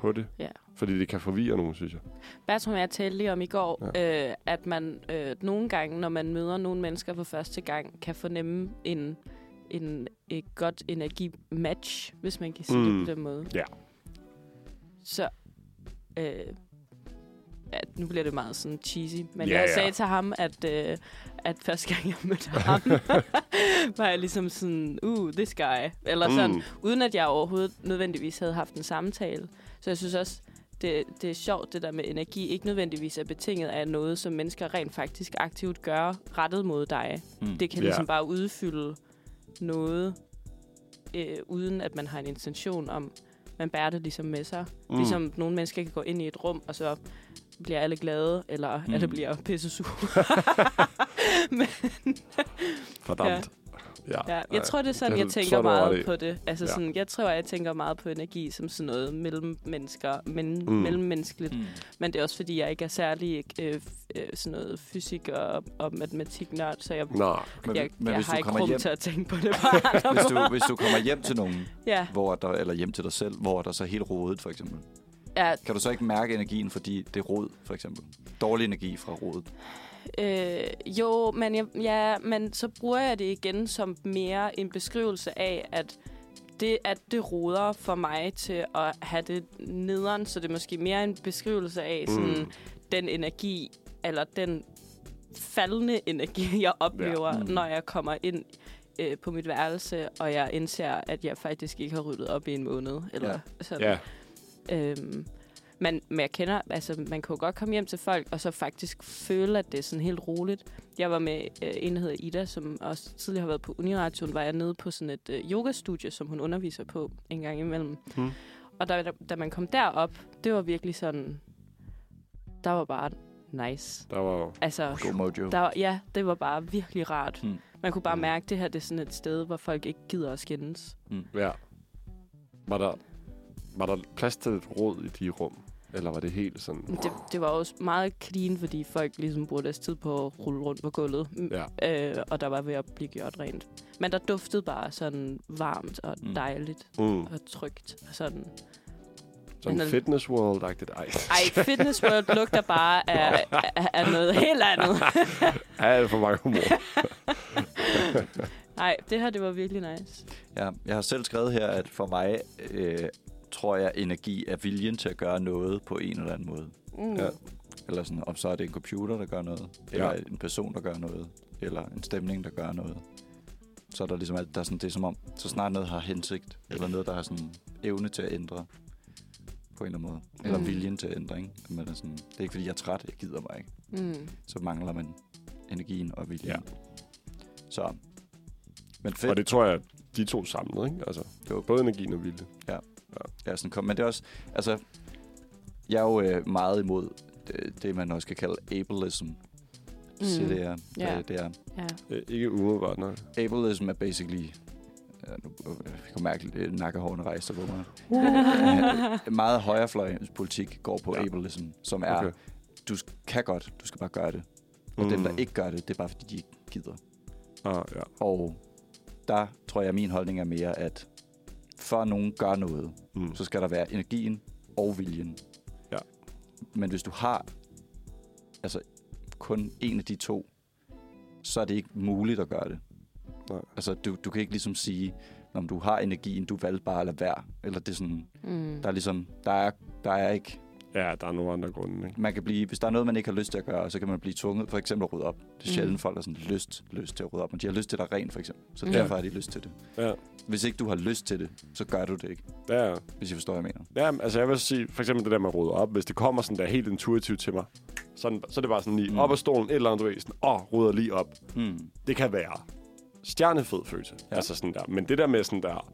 På det. Ja. Fordi det kan forvirre nogen, synes jeg. Bertram og jeg talte lige om i går, ja. øh, at man øh, nogle gange, når man møder nogle mennesker for første gang, kan fornemme en, en et godt energi-match, hvis man kan sige mm. Det på den måde. Ja. Så, øh, at nu bliver det meget sådan cheesy, men Ja, jeg ja. sagde til ham, at, øh, at første gang jeg mødte ham, *laughs* var jeg ligesom sådan, uh, this guy. Eller sådan, Mm. uden at jeg overhovedet nødvendigvis havde haft en samtale. Så jeg synes også, det, det er sjovt, det der med energi ikke nødvendigvis er betinget af noget, som mennesker rent faktisk aktivt gør rettet mod dig. Mm. Det kan Ja. ligesom bare udfylde noget, øh, uden at man har en intention om, man bærer det ligesom med sig. Mm. Ligesom nogle mennesker kan gå ind i et rum, og så bliver alle glade, eller mm. alle bliver pisse sure. *laughs* *laughs* Fordammt. Ja. Ja, jeg tror, det er sådan, det- jeg er tænker ret meget i. på det. Altså Ja. sådan, jeg tror, jeg tænker meget på energi som sådan noget mellem mennesker, men Mm. mm. mellemmenneskeligt. Mm. Men det er også, fordi jeg ikke er særlig øh, øh, sådan noget fysik og, og matematik-nørd, så jeg, Nå, Men, jeg, men jeg har ikke rum hjem, til at tænke på det *laughs* bare. hvis du, hvis du kommer hjem til nogen, ja, hvor der, eller hjem til dig selv, hvor der så helt rodet, for eksempel. ja, Kan du så ikke mærke energien, fordi det er rod, for eksempel? Dårlig energi fra rodet. Øh, jo, men, jeg, ja, men så bruger jeg det igen som mere en beskrivelse af, at det, at det roder for mig til at have det nederen, så det er måske mere en beskrivelse af sådan, Mm. den energi, eller den faldende energi, *laughs* jeg oplever, Ja. mm. når jeg kommer ind øh, på mit værelse, og jeg indser, at jeg faktisk ikke har ryddet op i en måned. Eller Ja. sådan. ja. Øhm, men, men jeg kender, altså man kan jo godt komme hjem til folk, og så faktisk føle, at det er sådan helt roligt. Jeg var med øh, en, der hedder Ida, som også tidligere har været på Uniration, var jeg nede på sådan et øh, yogastudie, som hun underviser på en gang imellem. Mm. Og da, da, da man kom derop, det var virkelig sådan, der var bare nice. Der var. Altså, God mojo. der, var- ja, det var bare virkelig rart. Mm. Man kunne bare Mm. mærke, at det her det er sådan et sted, hvor folk ikke gider at skændes. Ja. Var der, var der plads til et råd i de rum? Eller var det helt sådan... Det, det var også meget clean, fordi folk ligesom brugte deres tid på at rulle rundt på gulvet. Mm, Ja. Øh, og der var ved at blive gjort rent. Men der duftede bare sådan varmt og Mm. dejligt Mm. og trygt. Sådan. Sådan Men- fitness world-agtigt. Ej, Ej, Fitness World lugter bare af, af, af noget helt andet. *laughs* alt for mange humor. *laughs* Nej, det her, det var virkelig nice. Ja, jeg har selv skrevet her, at for mig øh, tror jeg, energi er viljen til at gøre noget på en eller anden måde. Mm. Ja. Eller sådan, om så er det en computer, der gør noget, eller ja. en person, der gør noget, eller en stemning, der gør noget. Så er der ligesom alt, der er sådan, det er som om, så snart noget har hensigt, eller noget, der har sådan evne til at ændre på en eller anden måde. Eller Mm. viljen til at ændre, ikke? Men det, er sådan, det er ikke, fordi jeg er træt, jeg gider mig ikke. Mm. Så mangler man energien og viljen. Ja. Så, men fedt. Og det tror jeg, de to samlet, ikke? Altså, Jo. både energien og vilje. Ja, sådan kom. Men det er også, altså, jeg er jo øh, meget imod det, det, man også kan kalde ableism. Mm. Så det er, Ja. ja. det er. Ja. Øh, ikke umiddelbart, nej. Ableism er basically, ja, nu, jeg kan mærke, at nakkehårene rejser på mig. Øh, meget højrefløj politik går på Ja. ja. ableism, som er, Okay. okay. du kan godt, du skal bare gøre det. Og mm. dem, der ikke gør det, det er bare fordi, de ikke gider. Ah, ja. Og der tror jeg, at min holdning er mere, at for at nogen gør noget, Mm. så skal der være energien og viljen. Ja. Men hvis du har altså kun en af de to, så er det ikke muligt at gøre det. Nej. Altså, du, du kan ikke ligesom sige, om du har energien, du valgte bare at lade være. Eller det er sådan, Mm. der er ligesom, der er, der er ikke, ja, der er nogle andre grunde, ikke? man kan blive, hvis der er noget, man ikke har lyst til at gøre, så kan man blive tvunget, for eksempel at rydde op. Det er Mm. sjældent, folk har sådan lyst, lyst til at rydde op, men de har lyst til at rent, for eksempel. Så Mm. derfor har de lyst til det. Ja. Hvis ikke du har lyst til det, så gør du det ikke, Ja, hvis I forstår, hvad jeg mener. ja, altså jeg vil sige, for eksempel det der med at rydde op, hvis det kommer sådan der helt intuitivt til mig, sådan, så er det bare sådan lige Mm. mm. op af stolen, et eller andet, sådan, åh, rydder lige op. Mm. Det kan være stjernefed følelse. Ja. Altså sådan der. Men det der med sådan der,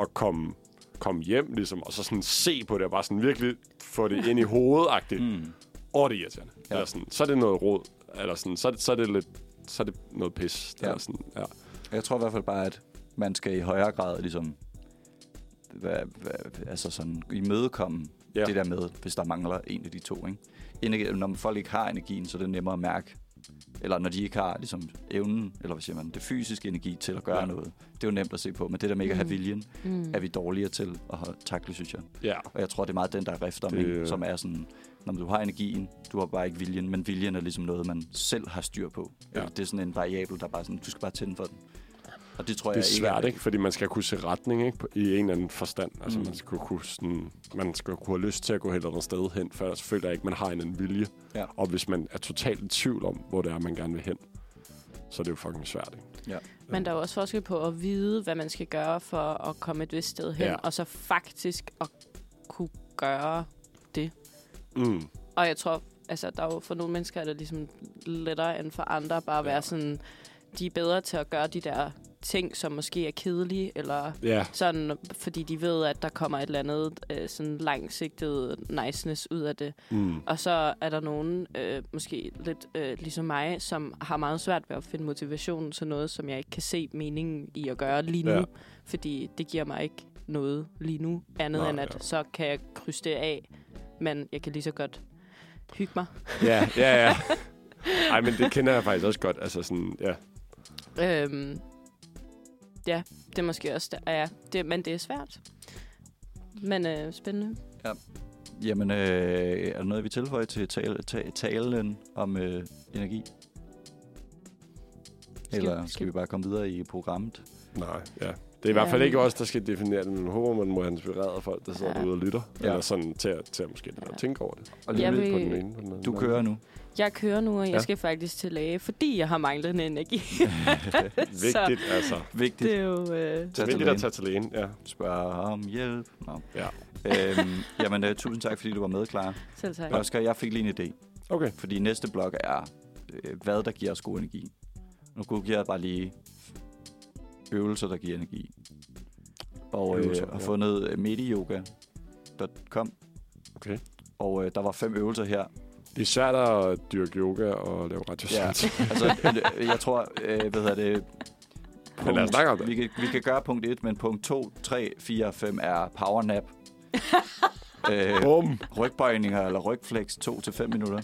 at komme, komme hjem, ligesom, og så sådan se på det, og bare sådan virkelig få det ind i hovedet-agtigt. Mm. Åh, det er irriterende. Ja. Eller sådan, så er det noget råd. Eller sådan, så, er det, så er det lidt så er det noget pis. Ja. Eller sådan, ja. Jeg tror i hvert fald bare, at man skal i højere grad ligesom, hvad, hvad, altså sådan, imødekomme ja. det der med, hvis der mangler en af de to. Ikke? Energi, når folk ikke har energien, så er det nemmere at mærke. Eller når de ikke har ligesom, evnen, eller hvad siger man, det fysiske energi til at gøre Ja. noget. Det er jo nemt at se på, men det der med ikke at have Mm. viljen, Mm. er vi dårligere til at have- takle, synes jeg. ja. Og jeg tror, det er meget den, der er rifterming, Det- det... som er sådan, når du har energien, du har bare ikke viljen, men viljen er ligesom noget, man selv har styr på. Ja. Det er sådan en variabel, der bare sådan, du skal bare tænde for den. Og det tror Det er jeg ikke svært, ikke? Fordi man skal kunne se retning, ikke? I en eller anden forstand. Altså, Mm. man skal kunne sådan, man skal kunne have lyst til at gå et eller andet sted hen, for ellers føler jeg ikke, man har en anden vilje. Ja. Og hvis man er totalt i tvivl om, hvor det er, man gerne vil hen, så er det jo fucking svært, ikke? Men der er jo også forskel på at vide, hvad man skal gøre for at komme et vist sted hen, Ja. ja. og så faktisk at kunne gøre det. Mm. Og jeg tror, altså, der er jo for nogle mennesker er det ligesom lettere end for andre bare at Ja. være sådan, de er bedre til at gøre de der ting, som måske er kedelige, eller Ja, sådan, fordi de ved, at der kommer et eller andet øh, sådan langsigtet niceness ud af det. mm. Og så er der nogen, øh, måske lidt øh, ligesom mig, som har meget svært ved at finde motivation til noget, som jeg ikke kan se meningen i at gøre lige nu. Ja. Fordi det giver mig ikke noget lige nu, andet Nej, end at ja. så kan jeg krydse det af, men jeg kan lige så godt hygge mig. ja, ja, ja. *laughs* Ej, men det kender jeg faktisk også godt. Altså sådan, ja. Øhm, ja, det er måske også der. Ja, det, men det er svært. Men øh, spændende. Jamen, øh, er der noget, vi tilføjer til tale, ta, talen om øh, energi? Eller skal, skal- vi bare komme videre i programmet? Nej, ja. Det er i hvert fald Ja. ikke os, der skal definere det, men jeg håber, man må have inspireret folk, der sidder Ja. derude og lytter. Ja. Eller sådan til, at- til at måske lidt at tænke over det. Og vil- På den ene, på den anden. du kører nu. Jeg kører nu, og jeg Ja. skal faktisk til læge, fordi jeg har manglende energi. *laughs* Vigtigt, altså. Vigtigt. det er jo... Øh, Tag Vigtigt at tage til lægen, ja. Spørg om hjælp. Nå. Ja. Øhm, jamen, øh, tusind tak, fordi du var med, Clara. selv tak. Oscar, jeg fik lige en idé. Okay. Fordi næste blok er, øh, hvad der giver os god energi. Nu giver jeg bare lige øvelser, der giver energi. Og øh, har ja. fundet øh, mediyoga.com. Okay. Og øh, der var fem øvelser her. Det er svært at dyrke yoga og lave radio. Ja, altså, *laughs* øh, jeg tror, øh, hvad hedder det... Men lad os snakke om det. Vi kan, vi kan gøre punkt 1, men punkt 2, 3, 4 og 5 er powernap. *laughs* øh, Bum. rygbøjninger eller rygflex 2-5 minutter.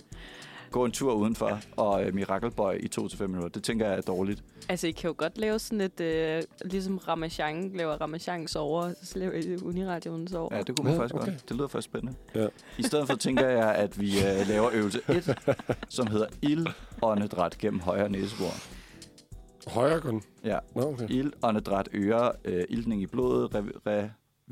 Gå en tur udenfor, og øh, mirakelbøj i 2-5 minutter. Det tænker jeg er dårligt. Altså, I kan jo godt lave sådan et, øh, ligesom Ramachan laver Ramachan sover, så laver I Uniradioen sover. Ja, det kunne man Ja, faktisk okay. godt. Det lyder faktisk spændende. Ja. I stedet for tænker jeg, at vi øh, laver øvelse 1, som hedder ildåndedræt gennem højre næsebor. Højre kun. Ja, Nå, okay. ildåndedræt øger øh, iltning i blodet, re-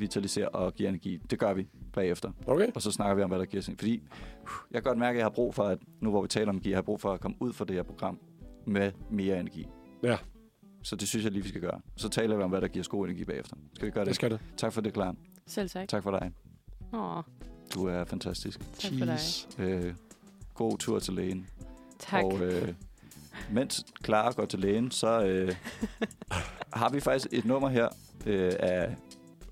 revitaliserer og giver energi. Det gør vi bagefter. Okay. Og så snakker vi om, hvad der giver sig. Fordi uh, jeg kan godt mærke, at jeg har brug for, at nu hvor vi taler om energi, jeg har brug for at komme ud fra det her program med mere energi. Ja. Så det synes jeg lige, vi skal gøre. Så taler vi om, hvad der giver os god energi bagefter. Skal vi gøre Det det? skal det. Tak for det, Klar. Selv tak. Tak for dig. Åh, Du er fantastisk. tak for dig. Øh, god tur til lægen. Tak. Og øh, mens Clara går til lægen, så øh, *laughs* har vi faktisk et nummer her øh, af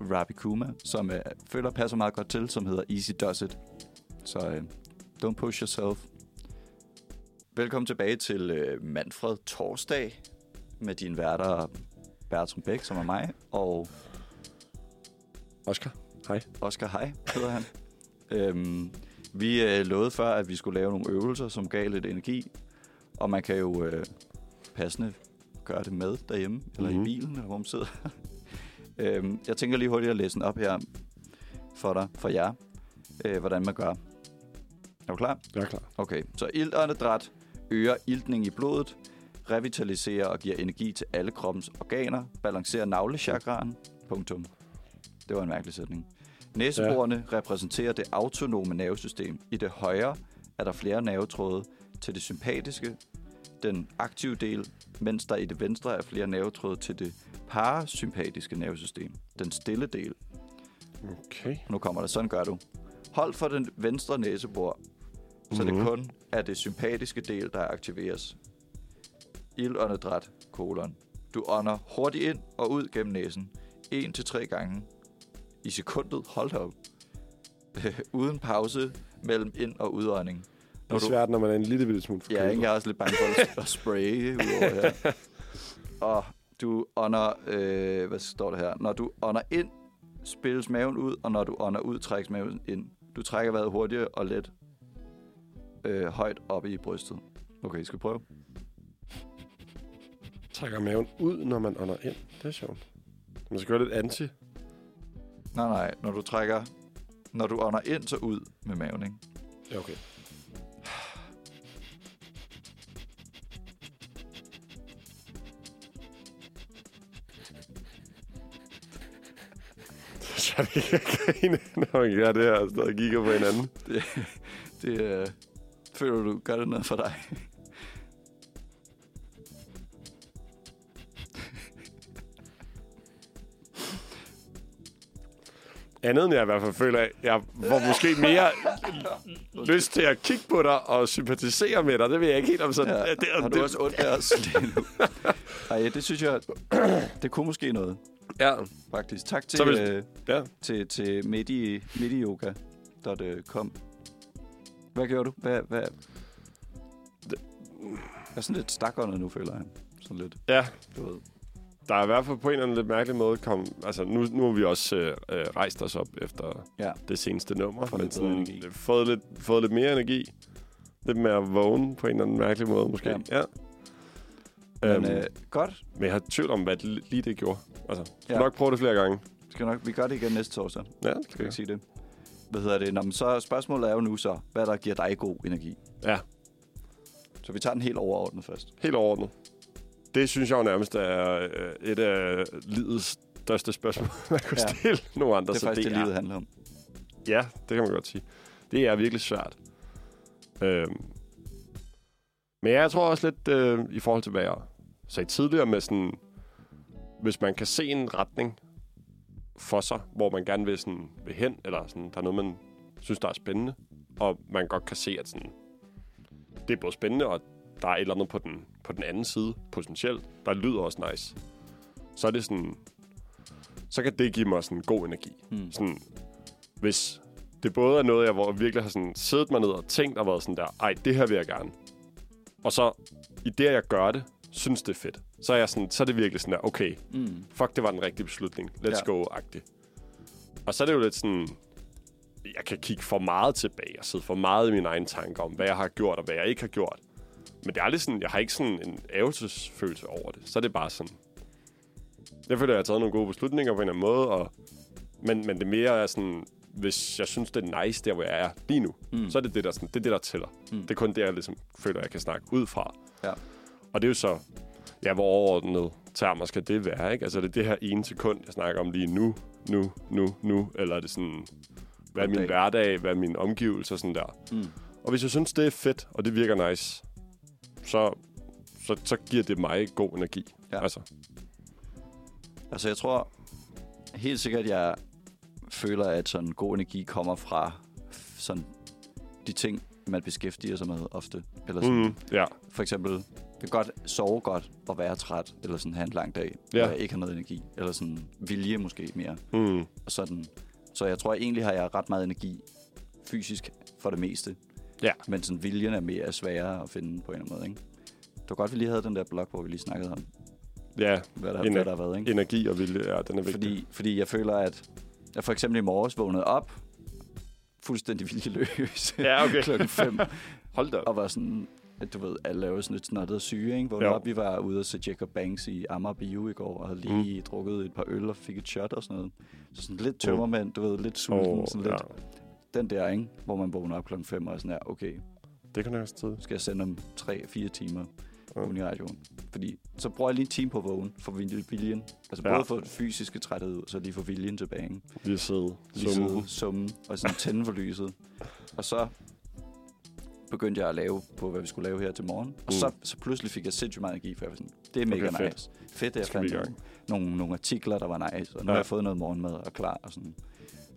Rabi Kuma, som jeg føler passer meget godt til, som hedder Easy Does It. Så øh, don't push yourself. Velkommen tilbage til øh, Manfred Torsdag med dine værter Bertram Bæk, som er mig, og Oscar. Oscar Hej hedder han. *laughs* øhm, vi øh, lovede før, at vi skulle lave nogle øvelser, som gav lidt energi. Og man kan jo øh, passende gøre det med derhjemme, eller Mhm. i bilen, eller hvor man sidder. Øhm, jeg tænker lige hurtigt at læse den op her for dig, for jer, øh, hvordan man gør. Er du klar? Jeg er klar. Okay, så iltåndedræt øger iltning i blodet, revitaliserer og giver energi til alle kroppens organer, balancerer navlechakraen. Punktum. Det var en mærkelig sætning. Næseborene ja. repræsenterer det autonome nervesystem. I det højre er der flere nervetråde til det sympatiske, den aktive del, mens der i det venstre er flere nervetråde til det parasympatiske nervesystem, den stille del. Okay. Nu kommer det. Sådan gør du. Hold for den venstre næsebor, så Mhm. det kun er det sympatiske del, der aktiveres. Ildåndedræt, kolon. Du ånder hurtigt ind og ud gennem næsen. 1 til tre gange i sekundet. Hold op. *laughs* Uden pause mellem ind- og udånding. Det Når er du, svært, når man er en lille bitte smule ja, forkølet. ikke? jeg er også lidt bange for at spraye udover her. *laughs* Og du ånder, øh, hvad står der her? Når du ånder ind, spilles maven ud, og når du ånder ud, trækkes maven ind. Du trækker vejret hurtigt og let øh, højt op i brystet. Okay, skal vi prøve? Trækker maven ud, når man ånder ind. Det er sjovt. Man skal gøre lidt anti. Nej, nej, når du trækker... Når du ånder ind, så ud med maven, ikke? Ja, okay. Er det ikke grine, når man gør det her og stadig kigger på hinanden. Det, det øh, føler du, gør det noget for dig? Andet end jeg i hvert fald føler, at jeg får måske mere *laughs* lyst til at kigge på dig og sympatisere med dig. Det vil jeg ikke helt om sådan. Ja. det, Har du det, også ondt af os lige nu? *laughs* Ej, det synes jeg, det kunne måske noget, Ja, faktisk. Tak til, hvis- øh, ja. til, til midi, midioga.com. Hvad gjorde du? Hvad, hvad? Jeg er sådan lidt stakåndet nu, føler jeg. Sådan lidt, Ja, du ved. der er i hvert fald på en eller anden lidt mærkelig måde kom... Altså, nu, nu har vi også øh, øh, rejst os op efter Ja. det seneste nummer. Får men lidt sådan, energi. fået, lidt, fået lidt mere energi. Lidt mere vågen på en eller anden mærkelig måde, måske. Ja. Ja. Men Øhm, øh, godt. men jeg har tvivl om, hvad det, lige det gjorde. Altså, skal Ja. nok prøve det flere gange. Skal nok, vi gør det igen næste torsdag. Ja, det Skal jeg. sige det? Hvad hedder det? Nå, men så spørgsmålet er jo nu så, hvad der giver dig god energi. Ja, Så vi tager den helt overordnet først. helt overordnet. Det synes jeg jo nærmest er øh, et af livets største spørgsmål, *laughs* man kunne Ja. stille nogle andre. Det er så faktisk det, er- livet handler om. Ja, det kan man godt sige. Det er virkelig svært. Øhm. Men jeg tror også lidt, øh, i forhold til, hvad jeg sagde tidligere, med sådan, hvis man kan se en retning for sig, hvor man gerne vil, sådan, vil hen, eller sådan, der er noget, man synes, der er spændende, og man godt kan se, at sådan, det er både spændende, og der er et eller andet på den, på den anden side, potentielt, der lyder også nice. Så er det sådan, så kan det give mig sådan god energi Hmm. sådan, hvis det både er noget, jeg hvor jeg virkelig har sådan siddet mig ned og tænkt og været sådan der, ej, det her vil jeg gerne. Og så i det, jeg gør det, synes det er fedt. Så er, jeg sådan, så er det virkelig sådan der, okay, Mm. fuck, det var den rigtige beslutning. Let's Ja. go-agtigt. Og så er det jo lidt sådan, jeg kan kigge for meget tilbage og sidde for meget i mine egne tanker om, hvad jeg har gjort og hvad jeg ikke har gjort. Men det er aldrig sådan, jeg har ikke sådan en ævelsesfølelse over det. Så er det bare sådan, jeg føler, at jeg har taget nogle gode beslutninger på en eller anden måde, og, men, men det mere er sådan, hvis jeg synes, det er nice der, hvor jeg er lige nu, Mm. så er det det, der, sådan, det er det, der tæller. Mm. Det er kun det, jeg ligesom føler, jeg kan snakke ud fra. Ja. Og det er jo så, ja, hvor overordnet termer skal det være, ikke? Altså, er det det her ene sekund, jeg snakker om lige nu, nu, nu, nu, eller er det sådan, hvad er min Dag. hverdag, hvad er min omgivelser, sådan der. Mm. Og hvis jeg synes, det er fedt, og det virker nice, så, så, så giver det mig god energi. Ja. Altså, Altså, jeg tror helt sikkert, jeg føler, at sådan god energi kommer fra sådan de ting, man beskæftiger sig med ofte. Eller sådan, mm, ja, For eksempel, kan godt sove godt og være træt, eller sådan have en lang dag, Ja. hvor jeg ikke har noget energi. Eller sådan vilje måske mere. mm, Og sådan. Så jeg tror egentlig har jeg ret meget energi fysisk for det meste. Ja. Men sådan viljen er mere sværere at finde på en eller anden måde, ikke? Det var godt, vi lige havde den der blog, hvor vi lige snakkede om, ja, hvad der, Ener- hvad der har været, ikke? energi og vilje, ja, den er vigtig. Fordi, fordi jeg føler, at jeg for eksempel i morges vågnede op, fuldstændig *laughs* viljeløs, Ja, okay. klokken 5, *laughs* Hold da og var sådan, at du ved, alle er jo sådan lidt snottet og syge, ikke? Op, vi var ude og se Jacob Banks i Amager Bio i går, og havde lige mm. drukket et par øl og fik et shot og sådan noget. Så sådan lidt tømmermænd, du ved, lidt sulten, Åh, sådan lidt. ja. Den der, ikke? Hvor man vågner op klokken 5 og er sådan her, okay, Det kan jeg også tid. skal jeg sende om 3-4 timer Ja. ja. i radioen. Fordi så bruger jeg lige en time på at vågne for vil- viljen. Altså Ja. både for det fysiske træthed ud, så lige få viljen tilbage. Ikke? Lige sidde. Lige sidde, summe og sådan tænde for lyset. Og så begyndte jeg at lave på, hvad vi skulle lave her til morgen. Og Mm. så, så pludselig fik jeg sindssygt meget energi, for jeg var sådan, det er mega Okay, fedt. nice. Fedt, at jeg fandt nogle, nogle, nogle artikler, der var nice. Og nu Ja. har jeg fået noget morgenmad og klar. Og sådan.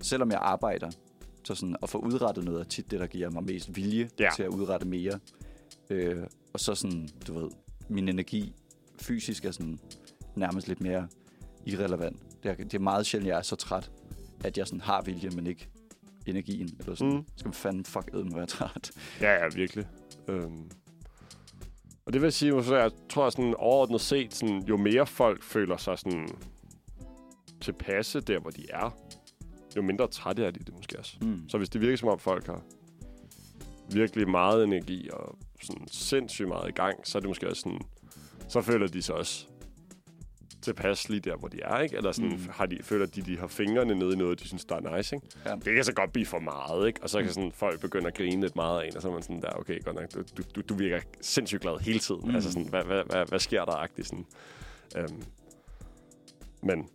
Selvom jeg arbejder, så sådan, at få udrettet noget er tit det, der giver mig mest vilje Ja. til at udrette mere. Øh, og så sådan, du ved, min energi fysisk er sådan nærmest lidt mere irrelevant. Det er, det er meget sjældent, jeg er så træt, at jeg sådan har vilje, men ikke energien. Eller sådan, Mm. skal man fandme fuck edden være træt. Ja, ja, virkelig. Øhm. Og det vil sige, at jeg tror, at sådan overordnet set, sådan, jo mere folk føler sig sådan tilpasse der, hvor de er, jo mindre trætte er de det måske også. Mm. Så hvis det virker som om folk har virkelig meget energi og sådan sindssygt meget i gang, så er det måske også sådan, så føler de sig også tilpas lige der, hvor de er, ikke? Eller sådan, Mm. har de, føler de, de har fingrene nede i noget, de synes, der er nice, ikke? Ja. Det kan så godt blive for meget, ikke? Og så kan Mm. sådan, folk begynde at grine lidt meget af en, og så er man sådan der, okay, godt nok, du, du, du virker sindssygt glad hele tiden. Mm. Altså sådan, hvad, hvad, hvad, hvad sker der agtigt sådan? Øhm, men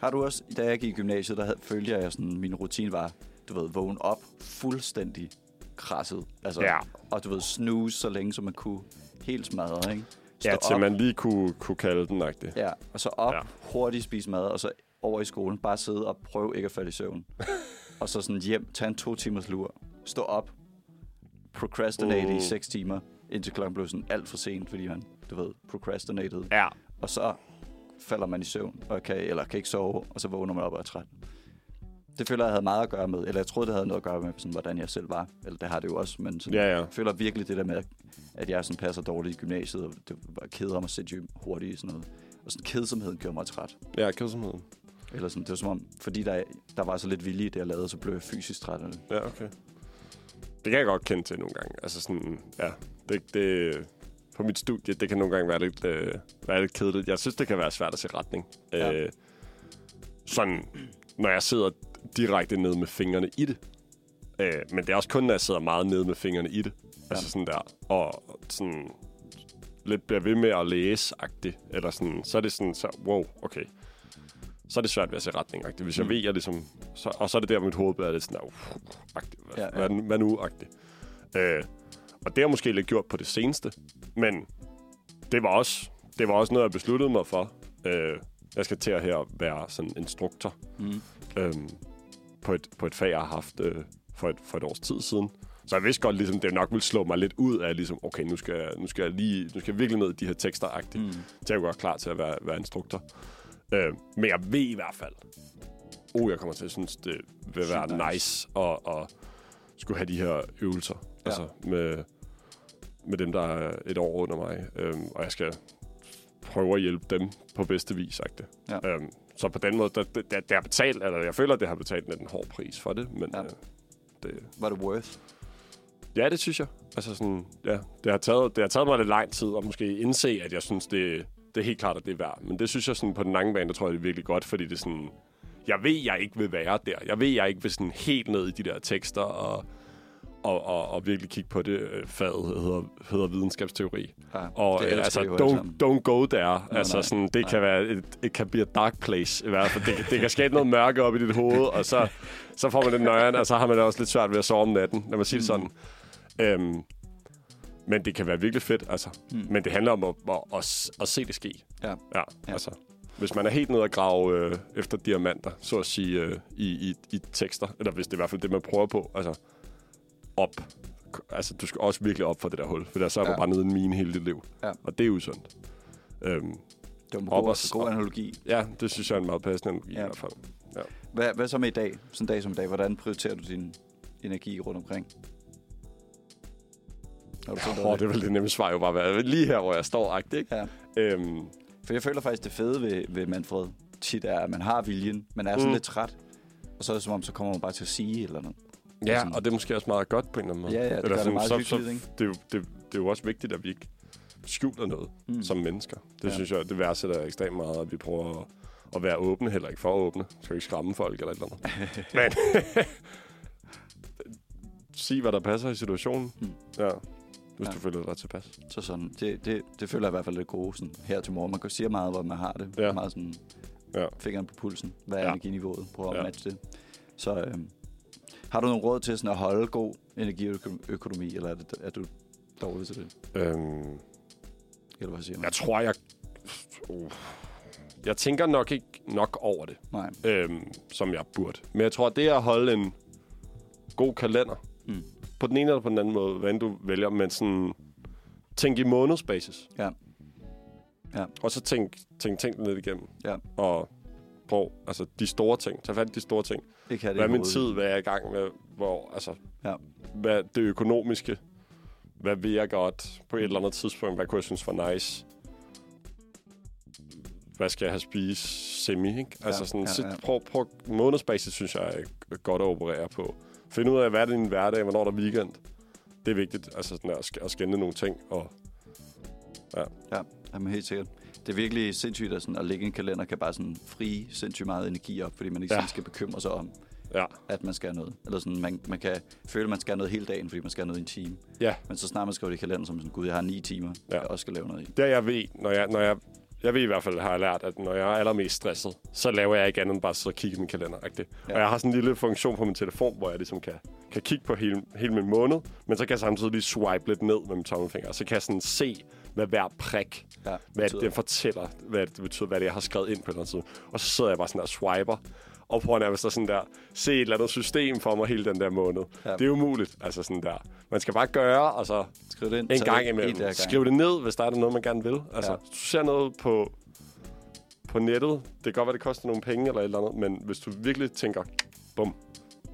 Har du også, da jeg gik i gymnasiet, der havde, følte jeg, at sådan, min rutine var, du ved, vågne op fuldstændig krasset. Altså, ja, Og du ved, snooze så længe, som man kunne. Helt smadret, ikke? Stå ja til op, man lige kunne, kunne kalde den agtigt. Ja, og så op, Ja. hurtigt spise mad, og så over i skolen, bare sidde og prøve ikke at falde i søvn. *laughs* og så sådan hjem, tage en to timers lur, stå op, procrastinate Mm. i seks timer, indtil klokken blev sådan alt for sent, fordi man, du ved, procrastinated. Ja, Og så falder man i søvn, og kan, eller kan ikke sove, og så vågner man op og er træt. Det føler jeg havde meget at gøre med, eller jeg troede, det havde noget at gøre med, sådan, hvordan jeg selv var. Eller det har det jo også, men sådan, ja, ja. jeg føler virkelig det der med, at jeg sådan passer dårligt i gymnasiet, og det var keder mig sindssygt hurtigt i sådan noget. Og sådan kedsomheden gjorde mig træt. Ja, kedsomheden. Eller sådan, det var som om, fordi der, der var så lidt vilje i det, jeg lavede, så blev jeg fysisk træt af det. Ja, okay. Det kan jeg godt kende til nogle gange. Altså sådan, ja, det, det, på mit studie, det kan nogle gange være lidt, øh, være lidt kedeligt. Jeg synes, det kan være svært at se retning. Ja. Øh, sådan, når jeg sidder direkte ned med fingrene i det. Øh, men det er også kun, når jeg sidder meget nede med fingrene i det. Ja. Altså sådan der, og sådan lidt bliver ved med at læse-agtigt. Eller sådan, så er det sådan, så, wow, okay. Så er det svært ved at se retning -agtigt. Hvis jeg Mm. ved, jeg ligesom... Så, og så er det der, mit hoved bliver lidt sådan, uh, agtigt. Hvad, Ja, ja, hvad, hvad nu agtigt? Øh, og det har måske lidt gjort på det seneste. Men det var også, det var også noget, jeg besluttede mig for. Øh, jeg skal til at her være sådan instruktor Mm. øhm, på, et, på et fag, jeg har haft øh, for, et, for et års tid siden. Så jeg vidste godt, ligesom, det nok ville slå mig lidt ud af, ligesom, okay, nu skal, jeg, nu skal jeg lige, nu skal jeg virkelig ned i de her tekster -agtigt, Mm. til at gøre klar til at være, være instruktor. Øh, men jeg ved i hvert fald, oh, jeg kommer til at synes, det vil være nice. nice at, at skulle have de her øvelser. Ja. Altså med, med dem, der er et år under mig. Øhm, og jeg skal prøve at hjælpe dem på bedste vis, sagt det. Ja. Øhm, så på den måde, der, der, der, er betalt, eller jeg føler, at det har betalt lidt en hård pris for det, men Ja. ja. øh, det, Var det worth? ja, det synes jeg. Altså sådan, ja, det har, taget, det har taget mig lidt lang tid at måske indse, at jeg synes, det, det er helt klart, at det er værd. Men det synes jeg sådan, på den lange bane, der tror jeg, det er virkelig godt, fordi det er sådan, jeg ved, jeg ikke vil være der. Jeg ved, jeg ikke vil sådan helt ned i de der tekster og, og, og, og virkelig kigge på det. Øh, Faget hedder, hedder videnskabsteori. Ja, Og det altså, don't, don't go there. Nej, altså, nej, sådan, det nej. kan være, et, it can be a dark place i hvert fald. Det, kan- det kan skabe noget mørke op i dit hoved, og så, så får man det nøjeren, og så har man det også lidt svært ved at sove om natten, lad mig sige det sådan. Øhm, men det kan være virkelig fedt, altså. Mm. Men det handler om at, at, at, at se det ske. Ja. Ja, Ja. altså. Hvis man er helt nede at grave øh, efter diamanter, så at sige, øh, i, i, i tekster, eller hvis det er i hvert fald det, man prøver på, altså op. Altså, du skal også virkelig op for det der hul, for der så er Ja. du bare nede i en mine hele dit liv. Ja. Og det er usundt. Øhm, Det var en god, og- god analogi. ja, det synes jeg er en meget passende analogi Ja. i hvert fald. Hvad, hvad så med i dag? Sådan en dag som i dag. Hvordan prioriterer du din energi rundt omkring? Har du over Åh, det vil det nemme svar jo bare være lige her, hvor jeg står, agtigt, ikke? Ja. Øhm, For jeg føler faktisk, det fede ved, ved Manfred tit er, at man har viljen, man er sådan Mm. lidt træt. Og så er det som om, så kommer man bare til at sige eller andet. Ja, sådan- og det er måske også meget godt på en eller anden måde. Ja, ja, det det sådan, meget så, hyggeligt, ikke? det, er jo, det, det er jo også vigtigt, at vi ikke skjuler noget Mm. som mennesker. Det Ja. synes jeg, det værdsætter jeg ekstremt meget, at vi prøver at, at være åbne, heller ikke for åbne. Skal ikke skræmme folk eller et eller andet. *laughs* Men *laughs* sig, hvad der passer i situationen. Mm. Ja, hvis Ja. du føler dig tilpas. Så sådan, det, det, det føler jeg i hvert fald lidt gode sådan, her til morgen. Man kan sige meget, hvor man har det. Ja. Meget sådan, Ja. fingeren på pulsen. Hvad er Ja. energiniveauet? Prøv at Ja. matche det. Så øhm, har du nogle råd til sådan at holde god energiøkonomi, eller er, det, er du dårlig til det? Øhm, Eller hvad siger man? jeg tror, jeg... Uh, jeg tænker nok ikke nok over det. Nej. øhm, som jeg burde. Men jeg tror, det at holde en god kalender, Mm. på den ene eller på den anden måde, hvad du vælger, men sådan, tænk i månedsbasis. Ja. Ja. Og så tænk, tænk, tænk lidt igennem. Ja. Og prøv, altså de store ting, tag fat i de store ting. Ikke have det Hvad er min tid, hvad er jeg i gang med, hvor, altså, Ja. hvad det økonomiske, hvad vil jeg godt på et eller andet tidspunkt, hvad kunne jeg synes var nice, hvad skal jeg have spist semi, ikke? Altså sådan, ja, ja, ja. ja. prøv, prøv månedsbasis, synes jeg er godt at operere på. Find ud af, hvad er din hverdag, hvornår der er weekend. Det er vigtigt, altså sådan at, at skænde nogle ting, og Ja, jamen helt sikkert. Det er virkelig sindssygt, at, sådan, at lægge en kalender kan bare sådan fri sindssygt meget energi op, fordi man ikke Ja. ja. skal bekymre sig om, ja, at man skal noget. Eller sådan, man, man kan føle, at man skal noget hele dagen, fordi man skal noget i en time. ja. Men så snart man skriver det i kalenderen, som sådan, gud, jeg har ni timer, ja. Jeg også skal lave noget i. Det jeg ved, når jeg, når jeg, jeg ved i hvert fald, har jeg lært, at når jeg er allermest stresset, så laver jeg ikke andet end bare og kigge i min kalender. Ikke? Ja. Og jeg har sådan en lille funktion på min telefon, hvor jeg ligesom kan, kan kigge på hele, hele min måned, men så kan jeg samtidig lige swipe lidt ned med min tommelfinger. Så kan jeg sådan se, hvad hver prik, Ja, hvad det fortæller, hvad det betyder, hvad det er, jeg har skrevet ind på eller andet tid. Og så sidder jeg bare sådan der og swiper, og prøver nærmest at sådan der, se et eller andet system for mig hele den der måned. Ja. Ja. Det er umuligt, altså sådan der. Man skal bare gøre, og så Skriv det ind. en gang imellem. gang. Skriv det ned, hvis der er noget, man gerne vil. Altså, Ja. ja. du ser noget på, på nettet, det kan godt være, det koster nogle penge eller et eller andet, men hvis du virkelig tænker, bum,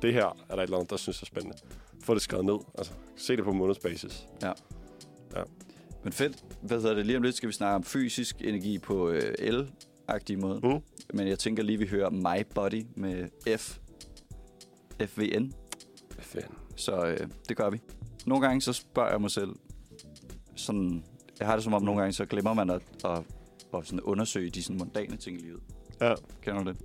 det her er der et eller andet, der synes er spændende, få det skrevet ned. Altså, se det på månedsbasis. Men fedt. Hvad hedder det? Lige om lidt skal vi snakke om fysisk energi på øh, el-agtig måde. Mm. Men jeg tænker lige, vi hører My Body med F. FVN. Fedt. Så øh, det gør vi. Nogle gange så spørger jeg mig selv, sådan, jeg har det som om nogle gange, så glemmer man at, at, at sådan undersøge de sådan mondane ting i livet. Ja, Kender du det?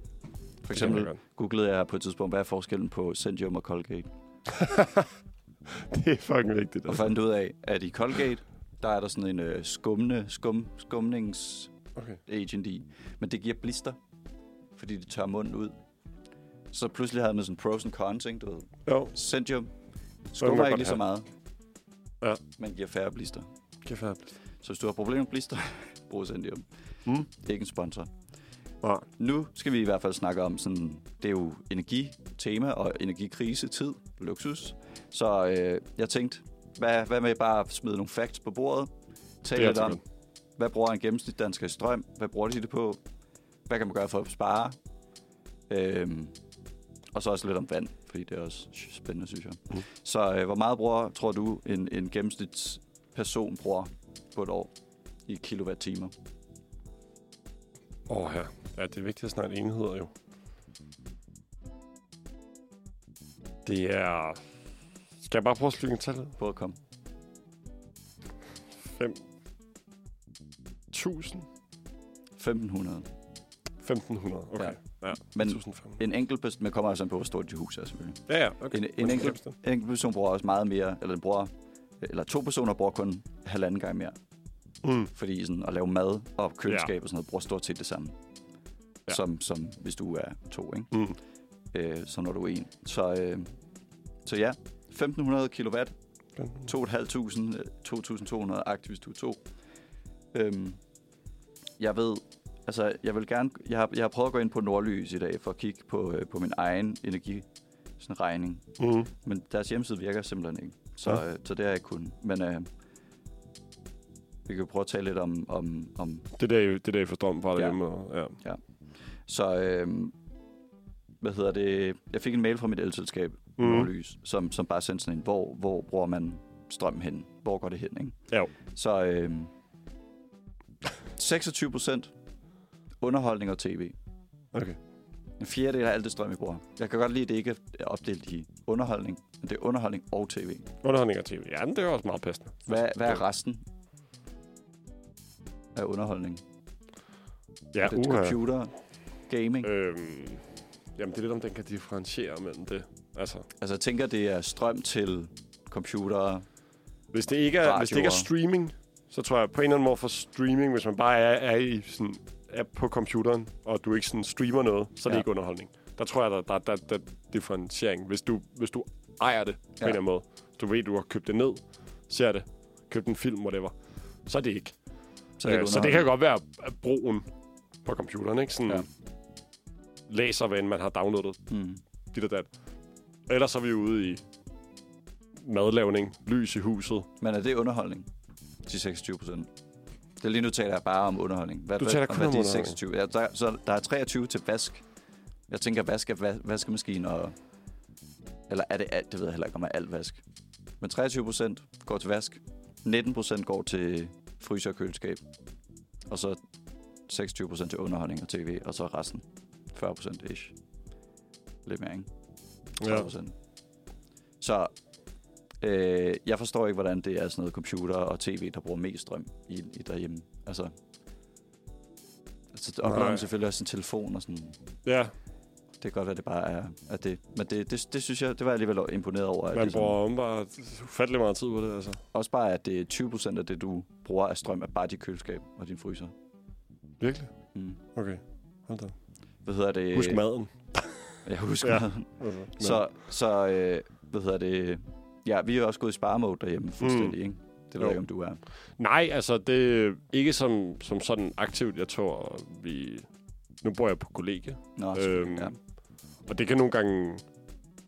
For eksempel godt. googlede jeg på et tidspunkt, hvad er forskellen på Centrum og Colgate? *laughs* Det er fucking vigtigt. Og Altså. fandt ud af, at i Colgate, der er der sådan en øh, skumne, skum, skumnings Okay. agent i. Men det giver blister, fordi det tør munden ud. Så pludselig havde man sådan pros and cons, ikke? Du ved. Jo, Centium skummer ikke lige så meget, Ja. men giver færre blister. kan færdigt. Så hvis du har problemer med blister, *laughs* brug Centium. Mm. Det er ikke en sponsor. Nej. Nu skal vi i hvert fald snakke om sådan, det er jo energitema og energikrise, tid, luksus. Så øh, jeg tænkte, hvad, hvad med bare at smide nogle facts på bordet? Er lidt om, hvad bruger en gennemsnitsdansker i strøm? Hvad bruger de det på? Hvad kan man gøre for at spare? Øhm, og så også lidt om vand, fordi det er også spændende, synes jeg. Mm. Så øh, hvor meget bruger, tror du, en, en gennemsnitsperson bruger på et år i kilowatt-timer? Åh, oh, ja. Ja, det er vigtigt at snakke enheder, jo. Det er... Skal jeg bare prøve at slynge tallet? På at komme. 5.000? 1500. 1.500, okay. Ja. Ja, ja. Men 1.500. en enkelt person, man kommer altså på, hvor stort dit hus er selvfølgelig. Ja, ja, okay. En, en, enkelt, en enkelt person bruger også meget mere, eller den bruger, eller to personer bruger kun halvanden gang mere. Mm. Fordi sådan, at lave mad og køleskab og sådan noget, bruger stort set det samme. Ja. Ja. Som, som hvis du er to, ikke? Mm. Øh, så når du er en. Så, øh, så ja, 1500 kilowatt, 2.500, øh, 2.200 aktivt, hvis du er to. Øhm, jeg ved, altså jeg vil gerne, jeg har, jeg har prøvet at gå ind på Nordlys i dag for at kigge på, øh, på min egen energi sådan regning. Mm. Men deres hjemmeside virker simpelthen ikke. Så, Ja. øh, så det har jeg ikke kun. Men øh, vi kan jo prøve at tale lidt om... om, om Det er der, det er der, jeg får strøm fra Ja. derhjemme. Og, ja. så øh, hvad hedder det? Jeg fik en mail fra mit elselskab, mm. Nordlys, som, som bare sendte sådan en, hvor, hvor bruger man strøm hen? Hvor går det hen, ikke? Jo. Så øh, 26 procent underholdning og tv. Okay. En fjerdedel af alt det strøm, vi bruger. Jeg kan godt lide, at det ikke er opdelt i underholdning, men det er underholdning og tv. Underholdning og tv. Ja, men det er også meget passende. Hvad, hvad er resten af underholdning? Ja, er det uha. computer, gaming? Øh. Øhm, jamen, det er lidt, om den kan differentiere mellem det. Altså, Altså, jeg tænker, det er strøm til computer. hvis det ikke er, hvis det ikke er streaming, så tror jeg på en eller anden måde for streaming, hvis man bare er, er i sådan app på computeren, og du ikke sådan streamer noget, så er det Ja. ikke underholdning. Der tror jeg, der, der, der, der er differentiering. Hvis du, hvis du ejer det på Ja. en eller anden måde, du ved, du har købt det ned, ser det, købt en film, whatever, så er det ikke. Så, er det, Øh, ikke så det kan godt være brugen på computeren, ikke? Sådan Ja. læser, hvad man har downloadet, Mm. dit og dat. Ellers så er vi ude i madlavning, lys i huset. Men er det underholdning? De 26 procent. Det er lige nu taler jeg bare om underholdning. Hvad, Du hvad- taler og kun hvad om underholdning. 26? Ja, der, så der er 23 til vask. Jeg tænker, vask er va- vaskemaskine og... Eller er det alt? Det ved jeg heller ikke, om er alt vask. Men 23 procent går til vask. 19 procent går til fryser og køleskab. Og så 26 procent til underholdning og tv. Og så resten 40 procent ish. Lidt mere, ikke? 30 procent. Så øh, jeg forstår ikke, hvordan det er sådan noget computer og tv, der bruger mest strøm i, i derhjemme. Altså, altså man selvfølgelig også sin telefon og sådan. Ja, Det kan godt være, det bare er, er det. Men det, det, det, synes jeg, det var jeg alligevel imponeret over. At man det sådan- bruger bare ufattelig meget tid på det, altså. Også bare, at det er 20 procent af det, du bruger af strøm, er bare dit køleskab og din fryser. Virkelig? Mm. Okay, hold da. Hvad hedder det? Husk maden. Jeg husker Ja. Så, så øh, hvad hedder det? Ja, vi er også gået i sparemode derhjemme fuldstændig, mm. ikke? Det ved Jo. jeg ikke, om du er. Nej, altså det er ikke som, som sådan aktivt. Jeg tror, vi... Nu bor jeg på kollegie, Nå, Øhm, ja. Og det kan nogle gange...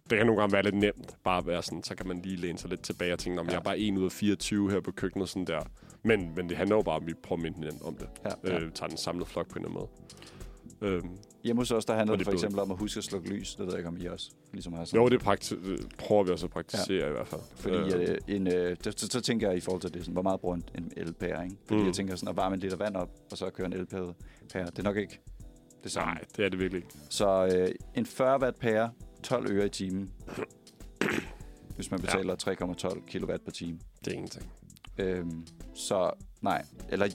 Det kan nogle gange være lidt nemt, bare at være sådan, så kan man lige læne sig lidt tilbage og tænke, om Ja. jeg er bare 1 ud af 24 her på køkkenet, sådan der. Men, men det handler jo bare om, at vi prøver at minde hinanden om det. Ja. ja. Øh, tager den samlede flok på en eller anden måde. Øhm, Hjemme hos os, der handler det for eksempel om at huske at slukke lys. Det ved jeg ikke, om I også ligesom har sådan. jo, det prakti- øh, prøver vi også at praktisere ja. i hvert fald. Fordi øh, en, øh, det, så, så, tænker jeg i forhold til det, sådan, hvor meget bruger en, en elpære, ikke? Fordi Mm. jeg tænker sådan, at varme en liter vand op, og så køre en elpære, pære, det er nok ikke det samme. Nej, det er det virkelig ikke. Så øh, en 40 watt pære, 12 øre i timen, *clears throat* hvis man betaler 3,12 kilowatt per time. Det er ingenting. Øhm, så nej, eller,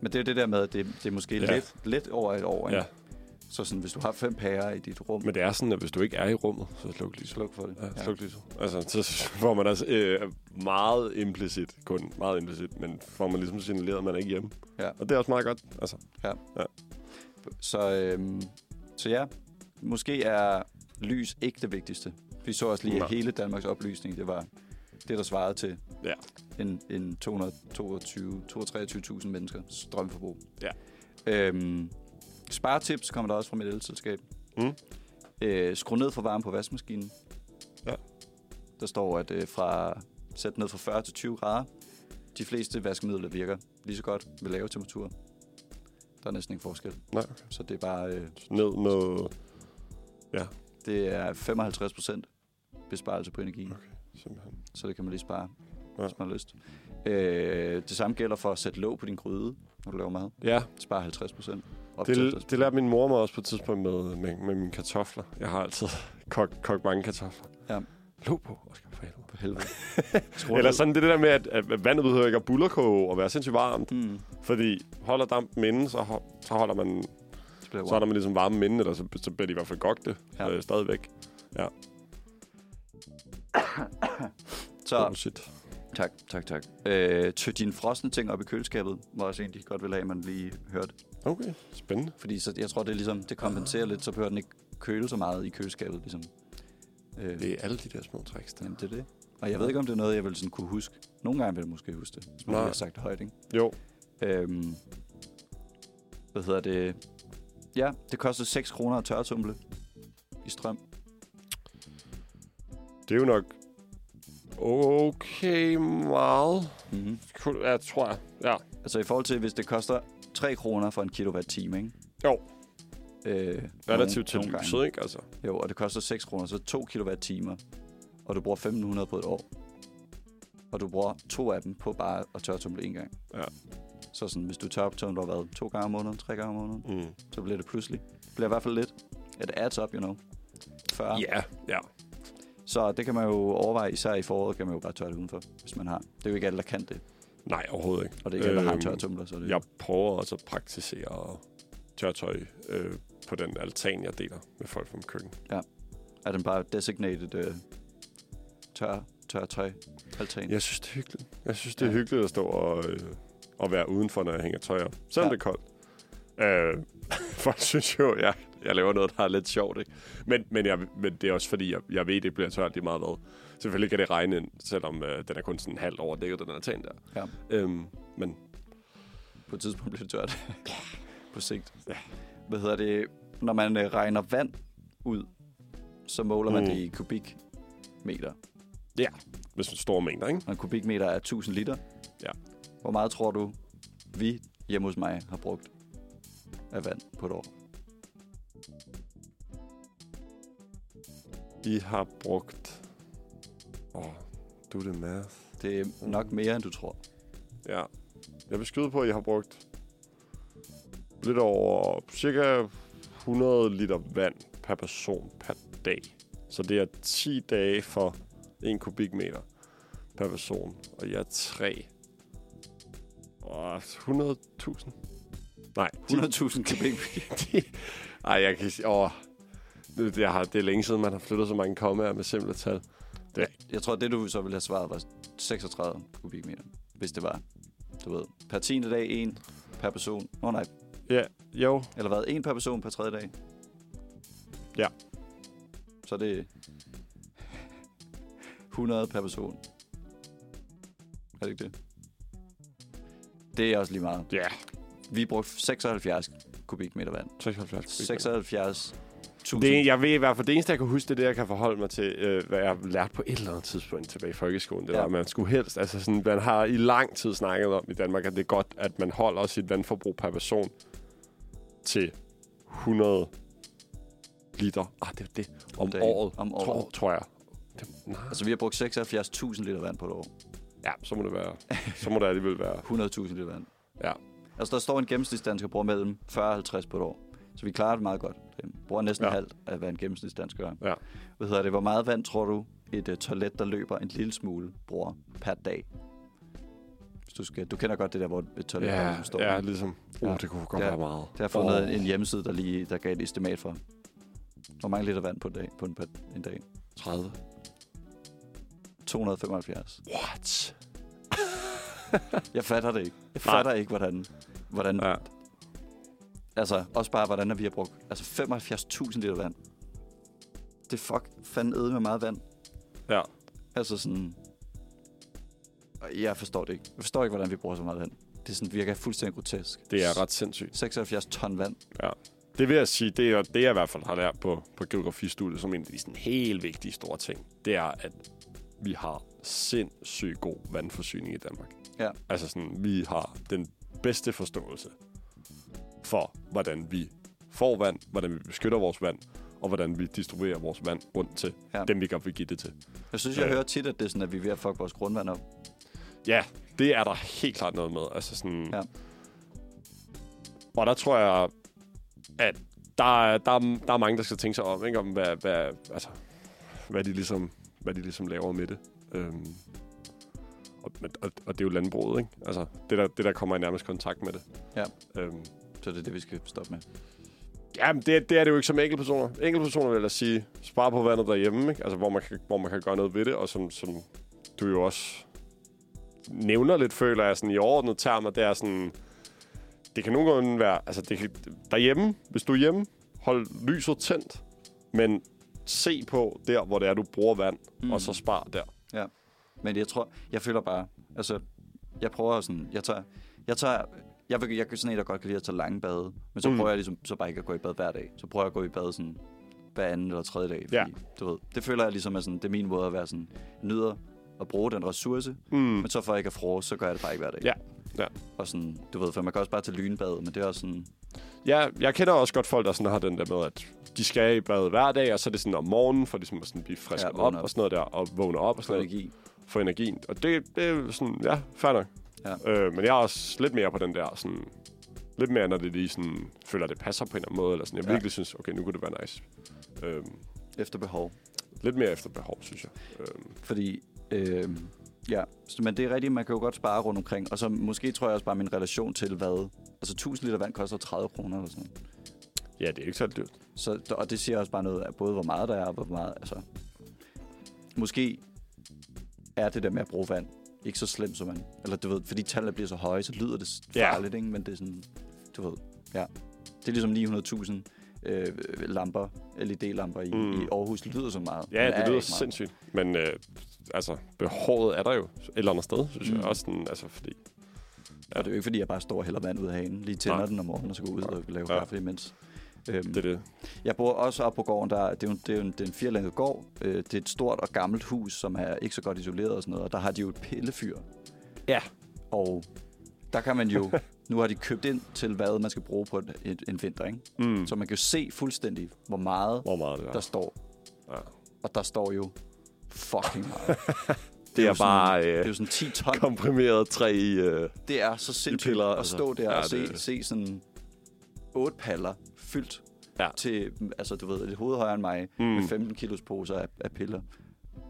men det er jo det der med, at det, det er måske Ja. ja. lidt, lidt over et år, ikke? Ja. Så sådan, hvis du har fem pærer i dit rum, Men det er sådan, at hvis du ikke er i rummet, så sluk lyset. sluk for det. Ja, sluk lyset. Altså, så får man altså øh, meget implicit, kun meget implicit, men får man ligesom signaleret, at man er ikke hjemme. Ja. Og det er også meget godt. Altså, Så, øhm, så ja, måske er lys ikke det vigtigste. Vi så også lige, at hele Danmarks oplysning, det var det, der svarede til Ja. en, en 222 223.000 mennesker strømforbrug. Ja. Øhm, sparetips kommer der også fra mit elselskab. Mm. Øh, skru ned for varme på vaskemaskinen. Ja. Der står, at øh, fra sæt ned fra 40 til 20 grader. De fleste vaskemidler virker lige så godt ved lave temperaturer. Der er næsten ingen forskel. nej, okay. Så det er bare øh, ned med... det er 55 procent besparelse på energi. Okay. Simpelthen. Så det kan man lige spare, Ja. ja. hvis man har lyst. Øh, det samme gælder for at sætte låg på din gryde, når du laver mad. Ja, Spare 50 procent. Op til 50 det, det lærte min mor mig også på et tidspunkt med, med, med mine kartofler. Jeg har altid kogt, kogt mange kartofler. Ja. Lå på, Oscar, for helvede. på helvede. *laughs* Eller sådan det der med, at, at vandet behøver ikke at bullerkoge og være sindssygt varmt. Mm, Fordi holder dampen inde, så, ho- så holder man Så er der man ligesom varme minde, eller så, så bliver de i hvert fald gogte Ja. ja. øh, stadigvæk. *coughs* Så, Oh, shit. tak, tak, tak. Øh, tø dine frosne ting op i køleskabet, var også en, de godt ville have, man lige hørte. Okay, spændende. Fordi så, jeg tror, det er ligesom, det kompenserer lidt, så behøver den ikke køle så meget i køleskabet, ligesom. Øh, Det er alle de der små tricks der. Jamen, det er det. Og jeg ved ikke, om det er noget, jeg vil sådan kunne huske. Nogle gange vil jeg måske huske det, hvis man har sagt højt, ikke? Jo, Øhm, hvad hedder det? Ja, det koster 6 kroner at tørretumle i strøm. det er jo nok okay meget. Mm-hmm. Ja, tror jeg. Ja. Altså i forhold til, hvis det koster 3 kroner for en kilowatt-time, ikke? Jo. Øh, Relativt til lyset, ikke? Altså. Jo, og det koster 6 kroner, så 2 kilowatt-timer. Og du bruger 1500 på et år. Og du bruger to af dem på bare at tørretumle en gang. Ja. Så sådan, hvis du tørretumler hvad, to gange om måneden, tre gange om måneden, Mm. så bliver det pludselig. Det bliver i hvert fald lidt. It adds up, you know. 40. Ja, ja. Så det kan man jo overveje, især i foråret kan man jo bare tørre det udenfor, hvis man har. Det er jo ikke alle, der kan det. Nej, overhovedet ikke. Og det er ikke alle, der har Øhm, tørretumbler, så det Jeg prøver også at praktisere tørtøj øh, på den altan, jeg deler med folk fra køkken. er den bare designated øh, tør, tør tøj altan. Jeg synes, det er hyggeligt. Jeg synes, det er Ja. hyggeligt at stå og, øh, og være udenfor, når jeg hænger tøj op. Selvom Ja. ja. det er koldt. Øh, *laughs* folk synes jo, jeg, jeg laver noget, der er lidt sjovt. Ikke? Men, men, jeg, men det er også fordi, jeg, jeg ved, det bliver tørt lige meget hvad. Selvfølgelig kan det regne ind, selvom øh, den er kun sådan halvt overdækket, den altan der. Ja. Øhm, men På et tidspunkt bliver det tørt. på sigt. Ja. Hvad hedder det? Når man øh, regner vand ud, så måler man Mm. det i kubikmeter. hvis man store mængder, ikke? Og en kubikmeter er 1000 liter. Ja. Hvor meget tror du, vi hjemme hos mig har brugt af vand på et år? I har brugt... Oh, du er det math. Det er nok mere, end du tror. Ja. Jeg vil skyde på, at I har brugt lidt over cirka 100 liter vand per person per dag. Så det er 10 dage for 1 kubikmeter per person. Og jeg er 3. Åh, 100.000? Nej, 100.000 kubikmeter. Ej, jeg kan sige... Åh, det, jeg har, det er længe siden, man har flyttet så mange kommaer med simple tal. Jeg tror, det du så ville have svaret var 36 kubikmeter, hvis det var, du ved, per 10. dag en per person. Åh oh, nej, Ja, jo. eller hvad, en per person per tredje dag. Ja. Så det er 100 per person. Er det ikke det? Det er også lige meget. Ja, Vi brugte 76 kubikmeter vand. 76 kubikmeter. 76 Tusind. Det, jeg ved i hvert fald, det eneste, jeg kan huske, det er det, jeg kan forholde mig til, øh, hvad jeg lærte på et eller andet tidspunkt tilbage i folkeskolen. Det Ja. var, at man skulle helst, altså sådan, man har i lang tid snakket om i Danmark, at det er godt, at man holder sit vandforbrug per person til 100 liter. Ah, det er det. Om dagen. året, Om Tror, året. tror jeg. Det, nej. Altså, vi har brugt 76.000 liter vand på et år. Ja, så må det være. Så må det alligevel være. 100.000 liter vand. Ja. Altså, der står en gennemsnitsdansker bruger mellem 40 og 50 på et år. Så vi klarer det meget godt. Det bruger næsten Ja. halvt af, hvad en gennemsnitsdansker gør. Ja. Hvad hedder det? Hvor meget vand tror du, et uh, toilet, der løber en lille smule, bruger per dag? Hvis du, skal, du kender godt det der, hvor et toilet Ja, ligesom står. ja, ligesom. Uh, Ja. det kunne godt Ja. være meget. Det har fundet Åh. en hjemmeside, der lige der gav et estimat for. Hvor mange liter vand på en dag? På en, på en dag? 30. 275. What? Jeg fatter det ikke. Jeg Nej. fatter ikke, hvordan... hvordan Ja. Altså, også bare, hvordan vi har brugt altså 75.000 liter vand. Det fuck fanden æde med meget vand. Ja. Altså sådan... Jeg forstår det ikke. Jeg forstår ikke, hvordan vi bruger så meget vand. Det sådan, virker fuldstændig grotesk. Det er ret sindssygt. 76 ton vand. Det vil jeg sige, det er det, jeg i hvert fald har lært på, på geografistudiet, som en af de sådan helt vigtige store ting. Det er, at vi har sindssygt god vandforsyning i Danmark. Ja. Altså sådan, vi har den bedste forståelse for, hvordan vi får vand, hvordan vi beskytter vores vand, og hvordan vi distribuerer vores vand rundt til Ja. dem, vi godt vil give det til. Jeg synes, jeg Ja. hører tit, at det er sådan, at vi er ved at fuck vores grundvand op. Ja, det er der helt klart noget med. Altså sådan... Ja. Og der tror jeg, at der, er- der, er- der er mange, der skal tænke sig om, ikke? om hvad, hvad, altså, hvad, de ligesom, hvad de ligesom laver med det. Øhm, og, og, og det er jo landbruget, ikke? Altså, det der, det der kommer i nærmest kontakt med det. Ja. Øhm, Så det er det, vi skal stoppe med. Jamen, det, det er det jo ikke som enkeltpersoner. Enkeltpersoner vil jeg sige, spare på vandet derhjemme, ikke? Altså, hvor man, kan, hvor man kan gøre noget ved det, og som, som du jo også nævner lidt, føler jeg, sådan i overordnet termer, det er sådan, det kan nogle gange være, altså det kan, derhjemme, hvis du er hjemme, hold lyset tændt, men se på der, hvor det er, du bruger vand, mm. og så spar der. Men jeg tror, jeg føler bare, altså, jeg prøver sådan, jeg tager, jeg tager, jeg, vil, jeg er sådan en, der godt kan lide at tage lange bade, men så Mm. prøver jeg ligesom, så bare ikke at gå i bad hver dag. Så prøver jeg at gå i bad sådan hver anden eller tredje dag, fordi, Ja. du ved, det føler jeg ligesom er sådan, det er min måde at være sådan, nyder at bruge den ressource, Mm. men så for ikke at frose, så gør jeg det bare ikke hver dag. Ja, ja. Og sådan, du ved, for man kan også bare tage lynbad, men det er også sådan, Ja, jeg kender også godt folk, der sådan har den der med, at de skal i bad hver dag, og så er det sådan om morgenen, for ligesom at sådan blive frisk Ja, op, op og sådan noget der, og vågne op og sådan noget. energi. for energien. Og det, det er sådan, ja, fair nok. Ja. Øh, men jeg er også lidt mere på den der, sådan, lidt mere, når det lige sådan, føler, at det passer på en eller anden måde, eller sådan, jeg Ja. virkelig synes, okay, nu kunne det være nice. Øhm, Efter behov. lidt mere efter behov, synes jeg. Øhm, Fordi, øh, ja, så- men det er rigtigt, man kan jo godt spare rundt omkring. Og så måske tror jeg også bare min relation til, hvad... Altså 1000 liter vand koster 30 kroner eller sådan ja, det er ikke så dyrt. Så, og det siger også bare noget af både, hvor meget der er, og hvor meget... Altså, måske er det der med at bruge vand ikke så slemt, som man... Eller du ved, fordi tallene bliver så høje, så lyder det Ja. farligt, ikke? Men det er sådan... Du ved, ja. Det er ligesom 900.000 øh, lamper, LED-lamper i, Mm. i Aarhus. Det lyder så meget. Ja, det er lyder ikke meget. sindssygt. Men øh, altså, behovet er der jo et eller andet sted, synes Mm. jeg. Også sådan, altså, fordi... Og det er jo ikke, fordi jeg bare står og hælder vand ud af hanen, lige tænder Nej. den om morgenen, og så går ud og laver Ja. kaffe imens. Øhm, Det er det. Jeg bor også op på gården, der, det er jo det er jo en, det er en gård. Øh, det er et stort og gammelt hus, som er ikke så godt isoleret og sådan noget, og der har de jo et pillefyr. Ja. Og der kan man jo, *laughs* nu har de købt ind til, hvad man skal bruge på et, et, en vinter, ikke? Mm. Så man kan jo se fuldstændig, hvor meget Hvor meget det er. der står. Ja. Og der står jo fucking meget. *laughs* Det jo er bare Sådan, øh, det er jo sådan 10 ton. komprimeret træ i... Øh, Det er så sindssygt piller, at altså. stå der Ja, og se, det- se sådan otte paller fyldt Ja. til, altså du ved, et hoved højere end mig, Mm. med 15 kilos poser af, af piller.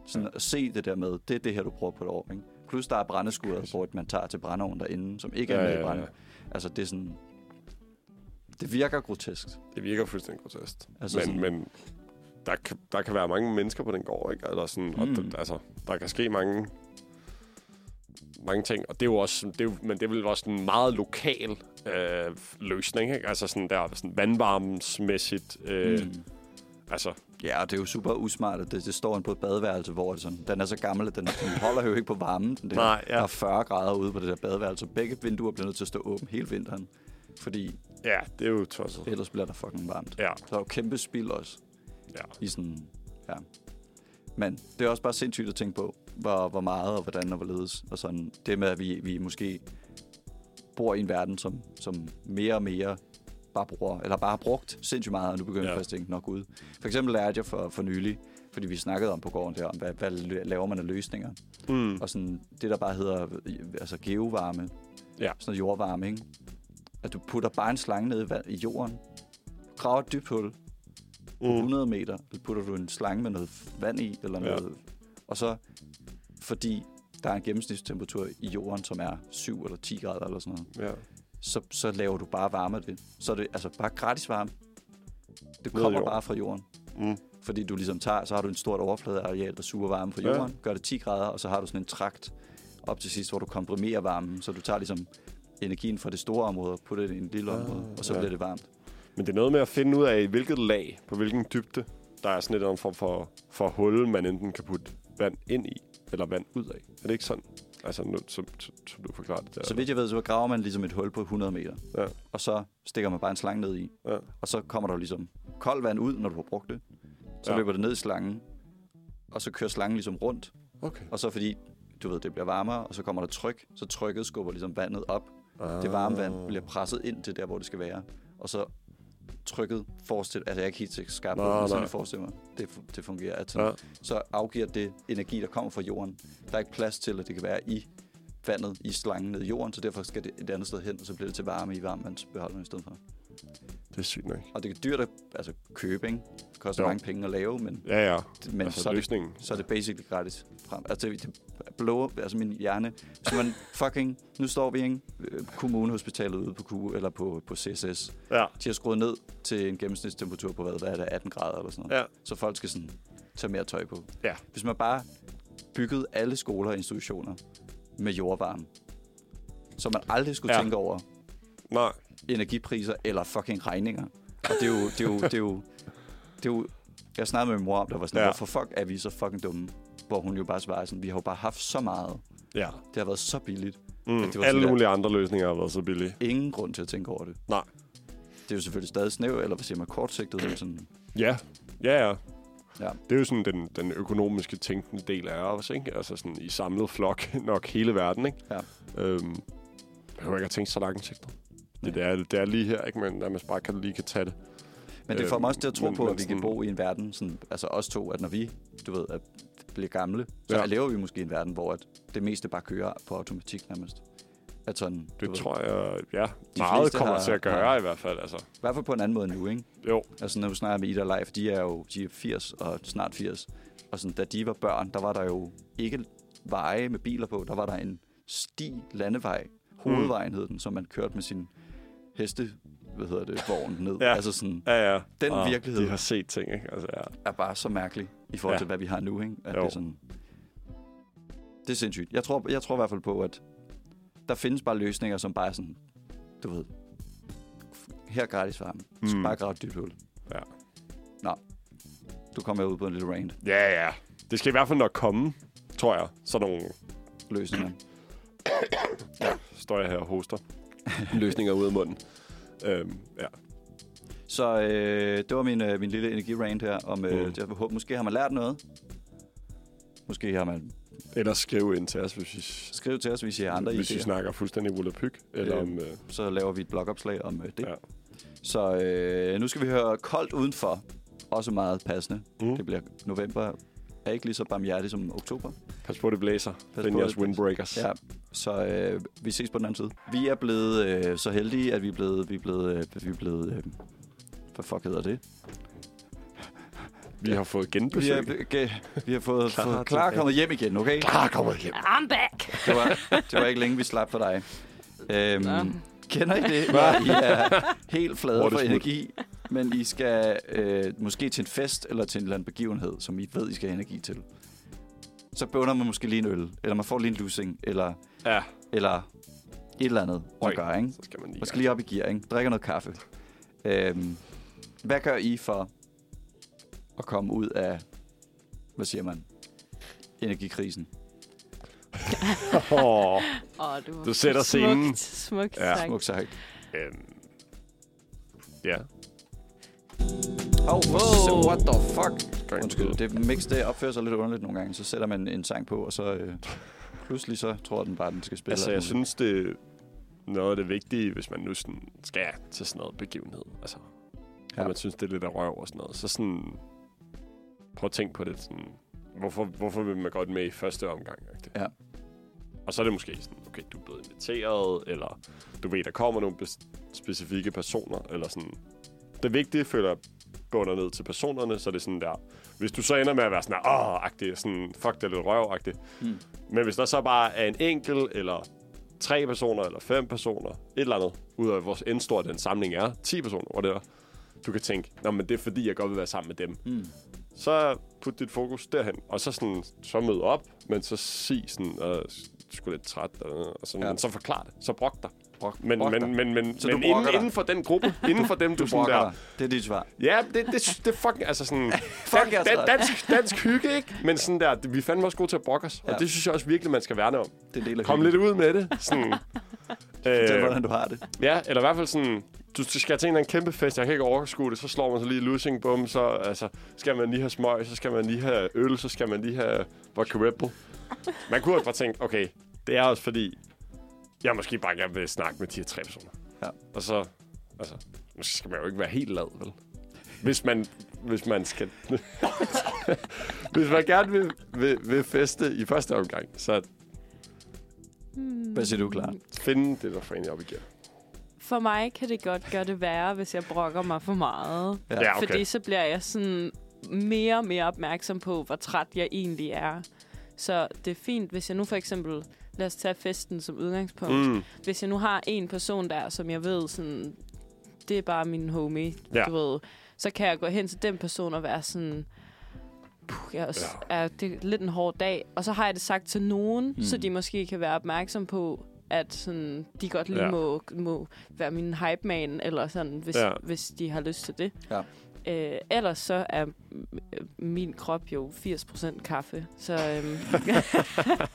Sådan at se det der med, det er det her, du bruger på et år. Ikke? Plus der er brændeskuret, hvor man tager til brændeovnen derinde, som ikke er Ja, med i brænde. ja. Altså det er sådan, det virker grotesk. Det virker fuldstændig grotesk. Altså men, sådan- men der, kan, der kan være mange mennesker på den gård, ikke? Eller sådan, mm. og der, altså, der kan ske mange, mange ting. Og det er jo også, det er jo, men det er vel også en meget lokal øh, løsning, ikke? Altså sådan der sådan vandvarmesmæssigt. Øh, mm. Altså, Ja, og det er jo super usmart, at det, det står på et badeværelse, hvor det sådan, den er så gammel, at den, den holder jo ikke på varmen. Den der, Nej, ja. Der er 40 grader ude på det der badeværelse. Begge vinduer bliver nødt til at stå åbent hele vinteren, fordi ja, det er jo tosset. ellers bliver der fucking varmt. Ja, Så er der jo kæmpe spild også. Ja. I sådan, ja. Men det er også bare sindssygt at tænke på, hvor, hvor meget og hvordan og hvorledes. Og sådan, det med, at vi, vi måske bor i en verden, som, som mere og mere bare bruger, eller bare har brugt sindssygt meget, og nu begynder Ja. jeg at tænke, nok ud. For eksempel lærte jeg for, for nylig, fordi vi snakkede om på gården der, om hvad, hvad laver man af løsninger. Mm. Og sådan det, der bare hedder altså geovarme, Ja. sådan noget jordvarme, ikke? At du putter bare en slange ned i, vand, i jorden, graver et dybt hul Mm. 100 meter, så putter du en slange med noget vand i, eller Ja. noget, og så, fordi der er en gennemsnitstemperatur i jorden, som er 7 eller 10 grader eller sådan noget, Ja. så, så laver du bare varme af det. Så er det altså bare gratis varme. Det kommer bare fra jorden. Mm. Fordi du ligesom tager, så har du en stort overfladeareal, der suger varme fra Ja. jorden, gør det 10 grader, og så har du sådan en trakt op til sidst, hvor du komprimerer varmen, så du tager ligesom energien fra det store område og putter det i en lille Ah, område, og så ja. bliver det varmt. Men det er noget med at finde ud af, hvilket lag, på hvilken dybde, der er sådan et eller andet form for, for hul, man enten kan putte vand ind i, eller vand ud af. Er det ikke sådan? Altså, nu, som, som, du forklarer det der. Så vidt jeg ved, så graver man ligesom et hul på 100 meter, Ja. og så stikker man bare en slange ned i, Ja. og så kommer der ligesom koldt vand ud, når du har brugt det. Så Ja. løber det ned i slangen, og så kører slangen ligesom rundt, Okay. og så fordi, du ved, det bliver varmere, og så kommer der tryk, så trykket skubber ligesom vandet op, Ah. Det varme vand bliver presset ind til der, hvor det skal være. Og så trykket forestil, altså jeg er ikke helt skarp på, det, men sådan jeg forestiller mig, det, det fungerer. At sådan, Ja. Så afgiver det energi, der kommer fra jorden. Der er ikke plads til, at det kan være i vandet i slangen ned i jorden, så derfor skal det et andet sted hen, og så bliver det til varme i varmvandsbeholderen i stedet for. Det er sygt nok. Og det er dyrt at altså, købe, ikke? Det koster Jo. mange penge at lave, men, Ja, ja. men altså, så, er det, så er det basically gratis frem. Altså, det, det blower, altså min hjerne. Hvis man *laughs* fucking, nu står vi, ikke? Øh, Kommunehospitalet ude på, Q, eller på, på CSS. Ja. De har skruet ned til en gennemsnitstemperatur på, hvad, hvad er det, 18 grader eller sådan noget. Ja. Så folk skal sådan tage mere tøj på. Ja. Hvis man bare byggede alle skoler og institutioner med jordvarme, så man aldrig skulle ja. tænke over Nej. Energipriser eller fucking regninger. Og det er jo, det er jo, det er jo, det er jo jeg snakkede med min mor om, der var sådan, Ja. hvorfor fuck er vi så fucking dumme? Hvor hun jo bare svarede sådan, vi har jo bare haft så meget. Ja. Det har været så billigt. Mm. Det var Alle sådan mulige andre løsninger har været så billige. Ingen grund til at tænke over det. Nej. Det er jo selvfølgelig stadig snæv, eller hvad siger man, kortsigtet. men Sådan, Ja. Ja, ja. Ja. Det er jo sådan den, den økonomiske tænkende del af os, ikke? Altså sådan i samlet flok *laughs* nok hele verden, ikke? Ja. Øhm, jeg behøver ikke at tænke så langsigtet. Det, det, er, det er lige her, ikke? Men nærmest bare kan lige kan tage det. Men det får mig også til at tro men- på, men at vi kan sådan- bo i en verden, sådan, altså os to, at når vi, du ved, at bliver gamle, så Ja. lever vi måske i en verden, hvor at det meste bare kører på automatik nærmest. At sådan, Det ved, tror jeg, ja, meget kommer har- til at gøre har- i hvert fald. Altså, I hvert fald på en anden måde nu, ikke? jo, Altså når du snakker med Ida Leif, de er jo de er 80 og snart 80. Og sådan, da de var børn, der var der jo ikke veje med biler på. Der var der en sti landevej. Hovedvejen hed den, som man kørte med sin heste, hvad hedder det, vogn ned. Ja. Altså sådan, ja, ja. Den Og virkelighed. De har set ting, ikke? Altså, ja. er bare så mærkelig i forhold Ja. ja. til, hvad vi har nu, ikke? At Jo. det er sådan... Det er sindssygt. Jeg tror, jeg tror i hvert fald på, at der findes bare løsninger, som bare er sådan, du ved, her er gratis varme. Du skal Mm. bare grave et dybt hul. Ja. Nå. Du kommer ud på en lille rant. ja, ja. Det skal i hvert fald nok komme, tror jeg. Sådan nogle Løsninger. *coughs* står jeg her og hoster. *laughs* Løsninger ud af munden. Øhm, ja. Så øh, det var min, øh, min lille energirant her. Om, øh, Mm. jeg håber, måske har man lært noget. Måske har man... Eller skrive ind til os, hvis vi, Skriv til os, hvis I har andre hvis vi idéer. snakker fuldstændig volapyk. Eller Øhm, om... Øh, Så laver vi et blogopslag om øh, det. Ja. Så øh, nu skal vi høre Koldt Udenfor. Også meget passende. mm. Det bliver november. Er ikke lige så barmhjertig som oktober. Pas på, det blæser. Pas Find jeres windbreakers. Ja, så øh, vi ses på den anden side. Vi er blevet øh, så heldige, at vi er blevet... Vi er blevet, øh, vi er blevet øh, hvad fuck hedder det? Vi har fået Vi genbesøg. har, ge- vi har fået, Klar fået klar kommet hjem igen, okay? Klar, kommer hjem. I'm back! Det var, det var ikke længe, vi slap for dig. Øhm, Nå. kender I det, når I er helt flade for smut. energi, men I skal øh, måske til en fest eller til en eller anden begivenhed, som I ved, I skal have energi til? Så bønder man måske lige en øl, eller man får lige en lussing, eller, Ja, eller et eller andet, man gør, ikke? så skal man lige... Man skal lige op i gear, ikke? Drikker noget kaffe. Øhm, hvad gør I for at komme ud af, hvad siger man, energikrisen? *laughs* Åh, Åh, det var Du sætter smukt, scenen. Smukt Ja. ja. sagt. Smukt sagt. øhm, ja. Oh, Wow. what the fuck? Undskyld, det mix det opfører sig lidt underligt nogle gange. Så sætter man en sang på, og så øh, pludselig så tror den bare, den skal spille. Altså, alt jeg synes, det noget af det vigtige, hvis man nu sådan skal til sådan noget begivenhed. Altså, ja. Og man synes, det er lidt af røv og sådan noget. Så sådan, prøv at tænke på det. Sådan, hvorfor, hvorfor vil man godt med i første omgang? ikke? Ja. Og så er det måske sådan, okay, du er blevet inviteret, eller du ved, der kommer nogle specifikke personer, eller sådan. Det vigtige føler bunder ned til personerne, så det er sådan der, hvis du så ender med at være sådan der, åh, agtig, sådan, fuck, det er lidt røv Mm. Men hvis der så bare er en enkelt, eller tre personer, eller fem personer, et eller andet, ud af vores endstor den samling er, 10 personer, whatever, du kan tænke, Nå, men det er fordi, jeg godt vil være sammen med dem. Mm. Så put dit fokus derhen, og så, sådan, så møde op, men så sig sådan, øh, sgu lidt træt, øh, og sådan, ja. men så forklar det, så brok dig. Brok, Men, brok men, men, men, Så men inden, dig? inden for den gruppe, inden for dem, du, *laughs* du sådan der, dig. Det er dit svar. Ja, det, det, det er fucking, altså sådan, *laughs* Fuck, dan, træt. dansk, dansk hygge, ikke? Men sådan der, vi er fandme også gode til at brokke os, Ja. og det synes jeg også virkelig, man skal værne om. Det er del af Kom hyggen. lidt ud med det. Sådan, *laughs* Fortæl, øh, hvordan du har det. ja, eller i hvert fald sådan, du skal til en eller anden kæmpe fest, jeg kan ikke overskue det, så slår man så lige losing bum, så altså, skal man lige have smøg, så skal man lige have øl, så skal man lige have vodka Red Bull. Man kunne også bare tænke, okay, det er også fordi, jeg måske bare gerne vil snakke med de her tre personer. Ja. Og så, altså, måske skal man jo ikke være helt lad, vel? Hvis man, hvis man skal... *laughs* hvis man gerne vil, vil, vil feste i første omgang, så Hvad siger du, klar? finde det, der får en op igen. For mig kan det godt gøre det værre, hvis jeg brokker mig for meget. Ja. Ja, okay. Fordi så bliver jeg sådan mere og mere opmærksom på, hvor træt jeg egentlig er. Så det er fint, hvis jeg nu for eksempel, lad os tage festen som udgangspunkt. Mm. Hvis jeg nu har en person der, som jeg ved, sådan, det er bare min homie, Ja. du ved, så kan jeg gå hen til den person og være sådan, puh, jeg er, også, er, det er lidt en hård dag. Og så har jeg det sagt til nogen, Mm. så de måske kan være opmærksom på, at sådan, de godt lige Ja. ja. må, må være min hype man, eller sådan, hvis, Ja. ja. hvis de har lyst til det. Ja. Øh, ellers så er mm, min krop jo 80% kaffe, så øhm, *laughs*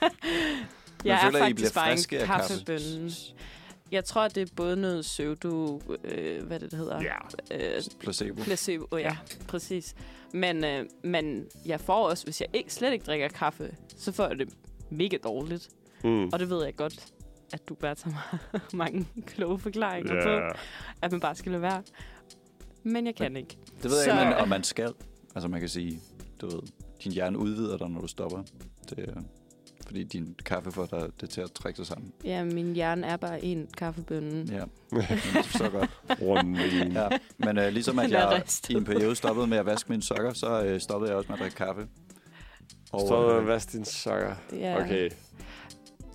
*laughs* jeg føler, er I bliver faktisk bare en af kaffe? kaffebønne. Jeg tror, det er både noget pseudo, øh, hvad det hedder, Ja. øh, Placebo. placebo, oh, ja, præcis. Men, øh, men jeg får også, hvis jeg ikke, slet ikke drikker kaffe, så får jeg det mega dårligt. Mm. Og det ved jeg godt, at du bare *laughs* tager mange kloge forklaringer yeah. på, Ja. at man bare skal lade være. Men jeg kan ikke. Det ved jeg Så- ikke, men, om man skal. Altså man kan sige, du ved, din hjerne udvider dig, når du stopper. Det, er- fordi din kaffe får dig det til at trække sig sammen. Ja, min hjerne er bare en kaffebønne. Ja, *laughs* så godt. Runden. Ja. Men øh, ligesom at er jeg i en periode stoppede med at vaske mine sokker, så øh, stoppede jeg også med at drikke kaffe. Og, Så øh, vask din sokker. Ja, Okay.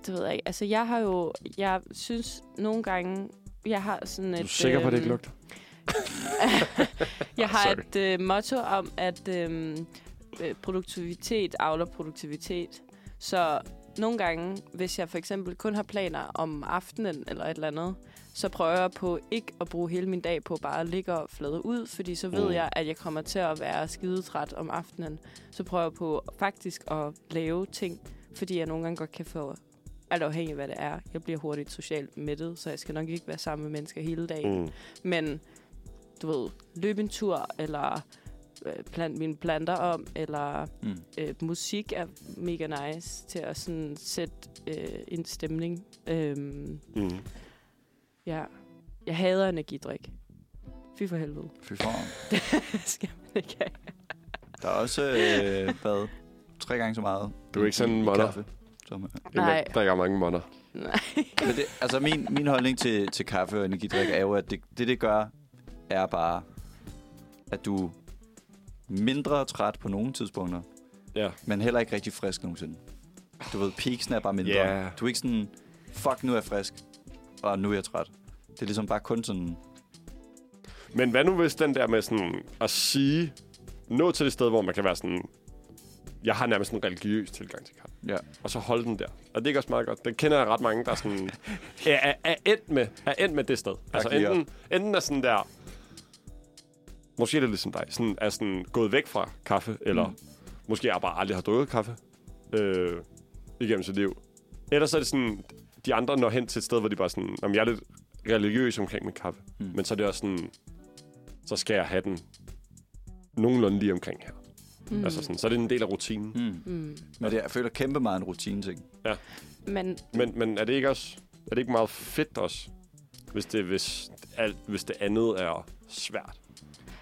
det ved jeg ikke. Altså, jeg har jo... Jeg synes nogle gange... Jeg har sådan et... Er du sikker på, at det ikke øhm, lugter? *laughs* jeg har Sorry. et øh, motto om, at øh, øh, produktivitet avler produktivitet. Så nogle gange, hvis jeg for eksempel kun har planer om aftenen eller et eller andet, så prøver jeg på ikke at bruge hele min dag på bare at ligge og flade ud, fordi så ved Mm. jeg, at jeg kommer til at være skidetræt om aftenen. Så prøver jeg på faktisk at lave ting, fordi jeg nogle gange godt kan få alt afhængig af, hvad det er. Jeg bliver hurtigt socialt mættet, så jeg skal nok ikke være sammen med mennesker hele dagen. Mm. Men du ved, løbe en tur, eller øh, plant mine planter om, eller mm. øh, musik er mega nice til at sådan sætte øh, en stemning. Øhm, Mm. ja. Jeg hader energidrik. Fy for helvede. Fy for. *laughs* Det skal man ikke have. Der er også, øh, hvad, tre gange så meget Du er ikke sådan en kaffe. Som, øh. Nej. Der er mange måneder. Nej. *laughs* Men det, altså min, min holdning til, til kaffe og energidrik er jo, at det, det, det gør, er bare, at du mindre træt på nogle tidspunkter, Ja. men heller ikke rigtig frisk nogensinde. Du ved, peaksen er bare mindre. Ja. Du er ikke sådan, fuck, nu er jeg frisk, og nu er jeg træt. Det er ligesom bare kun sådan, Men hvad nu hvis den der med sådan at sige, nå til det sted, hvor man kan være sådan, jeg har nærmest en religiøs tilgang til kaffe. ja. Og så holde den der. Og det er ikke også meget godt. Den kender jeg ret mange, der er sådan, *laughs* er, er, er, endt med, er endt med det sted. Altså enten, enten er sådan der, måske er det ligesom dig, sådan, er sådan gået væk fra kaffe, eller Mm. måske er bare aldrig har drukket kaffe øh, igennem sit liv. Ellers er det sådan, de andre når hen til et sted, hvor de bare sådan, om jeg er lidt religiøs omkring min kaffe. Mm. Men så er det også sådan, så skal jeg have den nogenlunde lige omkring her. Mm. Altså sådan, så er det en del af rutinen. Mm. Mm. Men det, jeg føler kæmpe meget en rutine-ting. Men Men, men er det ikke også er det ikke meget fedt også, hvis det, hvis, alt, hvis det andet er svært?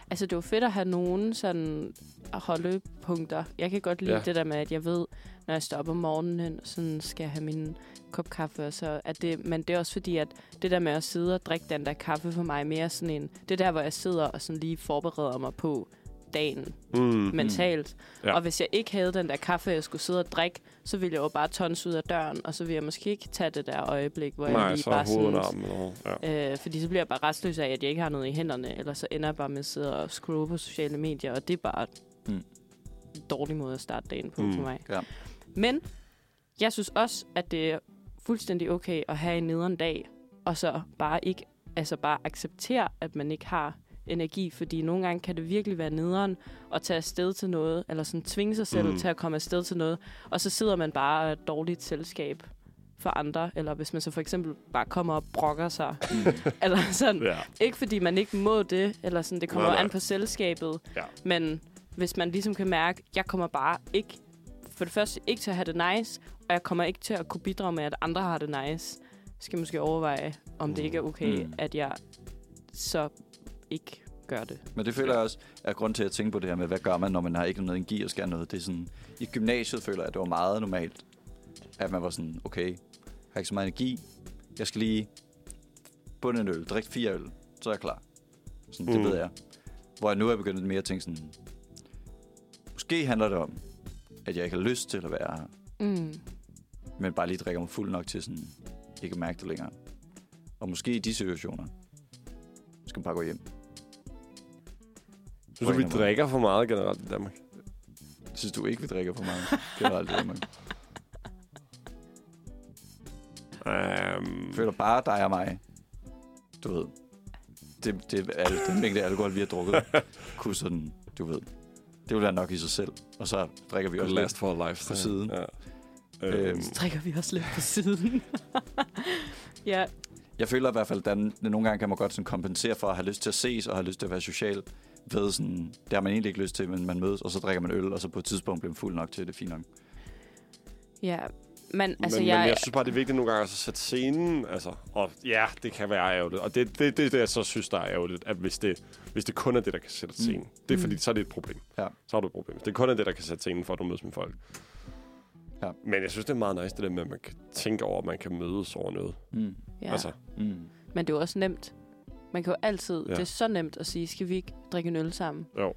Altså, det jo fedt at have nogen sådan holdepunkter. Jeg kan godt lide Ja. det der med, at jeg ved, når jeg står op om morgenen, sådan skal jeg have min kop kaffe, og så er det, men det er også fordi, at det der med at sidde og drikke den der kaffe for mig er mere sådan en, det er der, hvor jeg sidder og sådan lige forbereder mig på dagen Mm. mentalt. Ja. Og hvis jeg ikke havde den der kaffe, jeg skulle sidde og drikke, så ville jeg jo bare tonse ud af døren, og så ville jeg måske ikke tage det der øjeblik, hvor jeg Nej, lige så bare er sådan... armen. Ja. Øh, fordi så bliver jeg bare restløs af, at jeg ikke har noget i hænderne, eller så ender jeg bare med at sidde og scrolle på sociale medier, og det er bare Mm. en dårlig måde at starte dagen på mm. for mig. Ja. Men jeg synes også, at det er fuldstændig okay at have en nederen dag, og så bare ikke, altså bare acceptere, at man ikke har energi, fordi nogle gange kan det virkelig være nederen at tage afsted til noget, eller sådan tvinge sig selv Mm. mm. til at komme afsted til noget, og så sidder man bare et dårligt selskab for andre, eller hvis man så for eksempel bare kommer og brokker sig, Mm. *laughs* eller sådan. ja. Ikke fordi man ikke må det, eller sådan, det kommer Nej, nej. an på selskabet, Ja. men hvis man ligesom kan mærke, jeg kommer bare ikke, for det første ikke til at have det nice, og jeg kommer ikke til at kunne bidrage med, at andre har det nice, skal jeg måske overveje, om det ikke er okay, Mm. mm. at jeg så ikke gør det. Men det føler jeg også er grund til at tænke på det her med, hvad gør man, når man har ikke noget energi og skal noget. Det er sådan, I gymnasiet føler jeg, at det var meget normalt, at man var sådan, okay, jeg har ikke så meget energi, jeg skal lige bunde en øl, drikke fire øl, så er jeg klar. Sådan, det Mm. ved jeg. Hvor jeg nu er begyndt mere at tænke sådan, måske handler det om, at jeg ikke har lyst til at være her, Mm. men bare lige drikker mig fuld nok til sådan, ikke at mærke det længere. Og måske i de situationer, skal man bare gå hjem. Synes du, vi drikker for meget generelt i Danmark? Synes du ikke, vi drikker for meget generelt i Danmark? Um, Jeg føler bare dig og mig. Du ved. Det, det er al- den mængde alkohol, vi har drukket. *laughs* kunne sådan, du ved. Det vil være nok i sig selv. Og så drikker vi også last last. for life. på siden. Ja. Øhm. Øhm, Så trækker vi også lidt på siden. *laughs* ja, Jeg føler i hvert fald, at der- nogle gange kan man godt sådan kompensere for at have lyst til at ses og have lyst til at være social. Ved sådan, det har man egentlig ikke lyst til, men man mødes, og så drikker man øl, og så på et tidspunkt bliver man fuld nok til det er fint nok. ja. Men altså, men, jeg, men jeg synes bare, det er vigtigt nogle gange at sætte scenen. Altså, og ja, det kan være ærgerligt. Og det er det, det, det, jeg så synes, der er ærgerligt. At hvis det, hvis det kun er det, der kan sætte Mm. scenen. Det er Mm. fordi, så er det et problem. Ja. Så har du et problem. Det kun er det, der kan sætte scenen for, at du mødes med folk. Ja. Men jeg synes, det er meget nice, det der med, at man kan tænke over, at man kan mødes over noget. Mm. ja. Altså, Mm. Men det er jo også nemt. Man kan jo altid, Ja. det er så nemt at sige, skal vi ikke drikke en øl sammen? jo.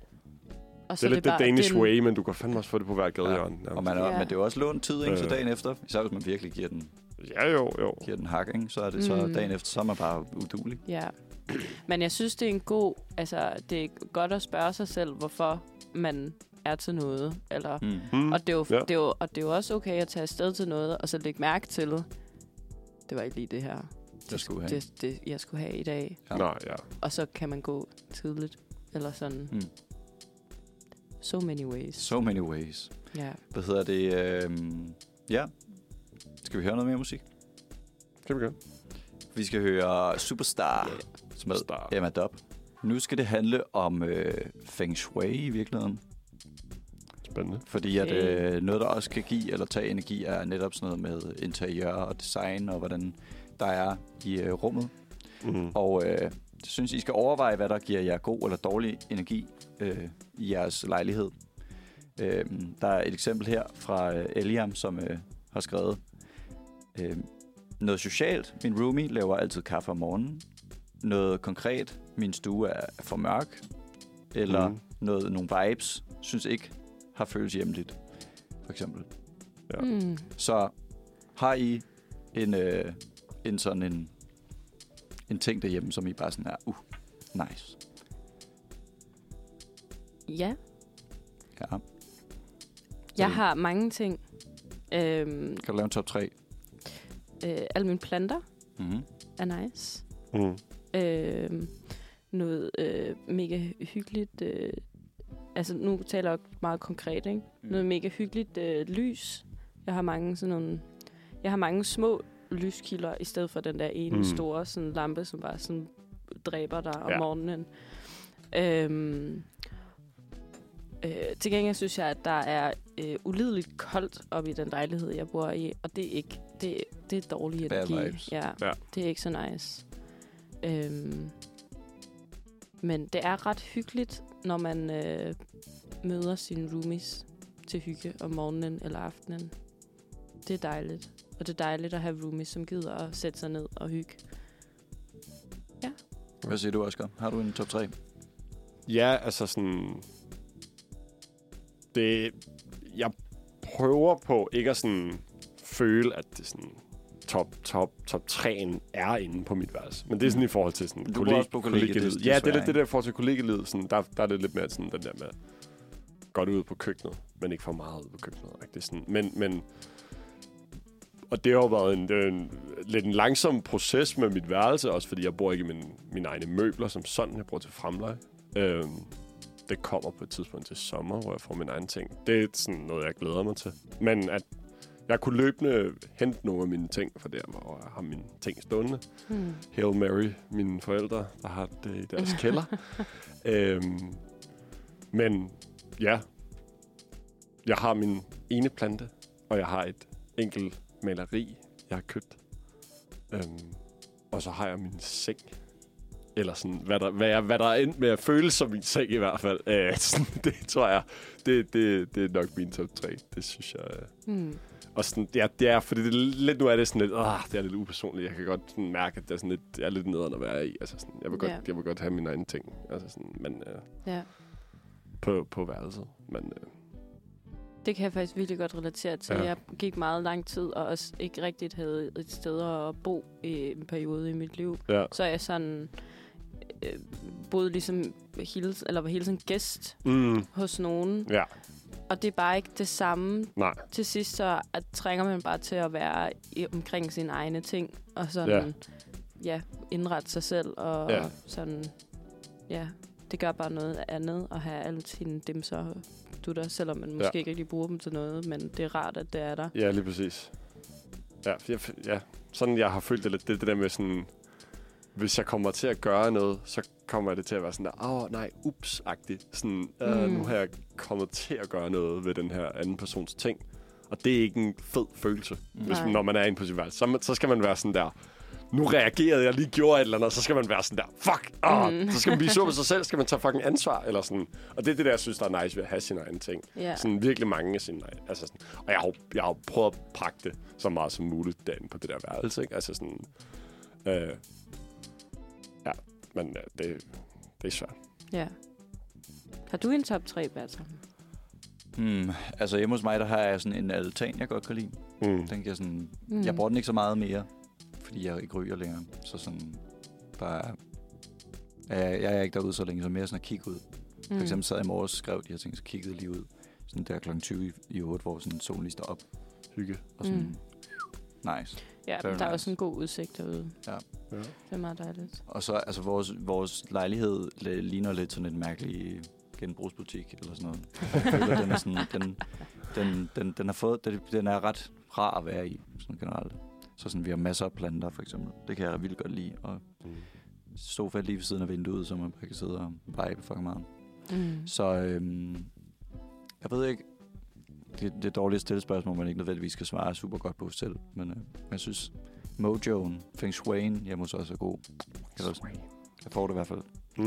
Og Det er lidt det Danish det er en- way, men du kan fandme også få det på hver gadehjørne. Ja. Og man er, Ja. Men det er jo også lånt tid, ikke? Så dagen efter, især hvis man virkelig giver den, Ja, jo, jo. giver den hak, ikke? så er det så Mm. dagen efter, så er man bare udulig. Ja. Men jeg synes, det er en god... Altså, det er godt at spørge sig selv, hvorfor man er til noget. Eller, Mm. Mm. og, det er jo, Ja. det er jo, og det er jo også okay at tage afsted til noget, og så lægge mærke til, det var ikke lige det her, Jeg skulle have. det, det, jeg skulle have i dag. Ja. Nej, ja. Og så kan man gå tidligt. Eller sådan. Mm. So many ways. So many ways. Ja. Hvad hedder det? Øhm, ja. Skal vi høre noget mere musik? Kan vi gøre. Vi skal høre Superstar med Star. Emma Dobb. Nu skal det handle om øh, Feng Shui i virkeligheden. Spændende. Fordi at øh, noget, der også kan give eller tage energi, er netop sådan noget med interiør og design, og hvordan der er i øh, rummet. Mm. Og øh, jeg synes, I skal overveje, hvad der giver jer god eller dårlig energi øh, i jeres lejlighed. Øh, der er et eksempel her fra øh, Eliam, som øh, har skrevet øh, noget socialt. Min roomie laver altid kaffe om morgenen. Noget konkret. Min stue er for mørk. Eller mm. noget, nogle vibes. Synes ikke har føles hjemligt. For eksempel. Ja. Mm. Så har I en, øh, en sådan en, en ting derhjemme, som I bare sådan er, uh, nice. Ja. Ja. Jeg det- har mange ting. Øhm, Kan du lave en top 3? øh, alle mine planter Mm-hmm. er nice. Mm. Øh, noget øh, mega hyggeligt. Øh, altså, nu taler jeg meget konkret, ikke? Mm. Noget mega hyggeligt øh, lys. Jeg har mange sådan nogle... Jeg har mange små lyskilder, i stedet for den der ene Mm. store sådan, lampe, som bare sådan dræber dig om Ja. morgenen. Øhm, Øh, til gengæld synes jeg, at der er øh, ulideligt koldt op i den lejlighed, jeg bor i, og det er ikke det, det er dårlig Bad energi. vibes. Ja, Ja. det er ikke så nice. Øhm, men det er ret hyggeligt, når man øh, møder sine roomies til hygge om morgenen eller aftenen. Det er dejligt. Og det er dejligt at have roomies, som gider at sætte sig ned og hygge. Hvad siger du, Oscar? Har du en top 3? Ja, altså sådan... Det... Jeg prøver på ikke at sådan føle, at det sådan top, top, top 3'en er inde på mit værelse. Men det er sådan i forhold til sådan Du bor også på des- Ja, det er lidt det der i forhold til kollegielivet. Sådan, der, der er det lidt mere sådan den der med godt ud på køkkenet, men ikke for meget ud på køkkenet. Ikke? Det er sådan, men, men og det har jo været en, en, lidt en langsom proces med mit værelse, også fordi jeg bor ikke i min, mine egne møbler som sådan. Jeg bor til fremleje. Øhm, det kommer på et tidspunkt til sommer, hvor jeg får mine egne ting. Det er sådan noget, jeg glæder mig til. Men at jeg kunne løbende hente nogle af mine ting fra der, hvor jeg har mine ting stående. Hmm. Hail Mary, mine forældre, der har det i deres *laughs* kælder. øhm, men ja, jeg har min ene plante, og jeg har et enkelt maleri, jeg har købt. Øhm, og så har jeg min seng. Eller sådan, hvad der, hvad, jeg, hvad der er endt med at føle som min seng i hvert fald. Øh, *laughs* sådan, det tror jeg, det, det, det er nok min top 3. Det synes jeg... øh. Hmm. Og sådan, ja, det er, fordi det er lidt, nu er det sådan lidt, ah, det er lidt upersonligt. Jeg kan godt sådan mærke, at det er, sådan lidt, det er lidt nederen at være i. Altså sådan, jeg, vil godt, Ja. jeg vil godt have mine egne ting. Altså sådan, men øh, Ja. på, på værelset. Men øh, Det kan jeg faktisk virkelig godt relatere til. Ja. Jeg gik meget lang tid, og også ikke rigtigt havde et sted at bo i en periode i mit liv. ja. Så jeg sådan øh, boede ligesom hele, eller var hele tiden gæst Mm, hos nogen. ja, Og det er bare ikke det samme. nej. Til sidst så at, trænger man bare til at være i, omkring sine egne ting. Og sådan, ja, ja indrette sig selv. Og ja. sådan, ja, det gør bare noget andet at have alle sine dimser du der, selvom man måske Ja. ikke rigtig bruger dem til noget, men det er rart, at det er der. Ja, lige præcis. Ja, jeg, ja, sådan jeg har følt det lidt, det, det der med sådan, hvis jeg kommer til at gøre noget, så kommer det til at være sådan der, åh oh, nej, ups-agtigt. Sådan, øh, Mm. nu har jeg kommet til at gøre noget ved den her anden persons ting. Og det er ikke en fed følelse, hvis, Nej. når man er inde på værelse. Så, man- så skal man være sådan der, nu reagerede jeg lige, gjorde et eller andet, og så skal man være sådan der, fuck, oh, Mm. *laughs* så skal man blive sur på sig selv, skal man tage fucking ansvar, eller sådan. Og det er det der, jeg synes, der er nice ved at have sine egne ting. Ja. Sådan virkelig mange af sine. Altså sådan, og jeg har, jeg har prøvet at pakke det så meget som muligt derinde på det der værelse, ikke? Altså sådan, øh, ja, men øh, det, det er svært. ja. Har du en top 3, Bertram? Hmm, altså hjemme hos mig, der har jeg sådan en altan, jeg godt kan lide. Mm. Den kan jeg sådan... Mm. Jeg bruger den ikke så meget mere, fordi jeg ikke ryger længere. Så sådan bare... Jeg, jeg er ikke derude så længe, så mere sådan at kigge ud. For Mm. eksempel sad jeg i morges og skrev de her ting, så kiggede lige ud. Sådan der kl. 20 i, i 8, hvor sådan solen lige står op. Hygge. Og sådan, Mm. nice. Ja, Very der er nice. også en god udsigt derude. Ja. Det er meget dejligt. Og så, altså vores, vores lejlighed ligner lidt sådan en mærkelig genbrugsbutik eller sådan noget. Jeg *laughs* føler, den er sådan, den, den, den, den, har fået, den, den er ret rar at være i, sådan generelt. Så sådan, vi har masser af planter, for eksempel. Det kan jeg vildt godt lide. Og Mm. sofa lige ved siden af vinduet, så man bare kan sidde og vibe fucking meget. Mm. Så øhm, jeg ved ikke, det, det er dårligt at stille spørgsmål, man ikke nødvendigvis skal svare super godt på selv. Men øh, jeg synes, mojoen, feng shui'en hjemme hos os er god. Jeg, også, jeg får det i hvert fald Mm.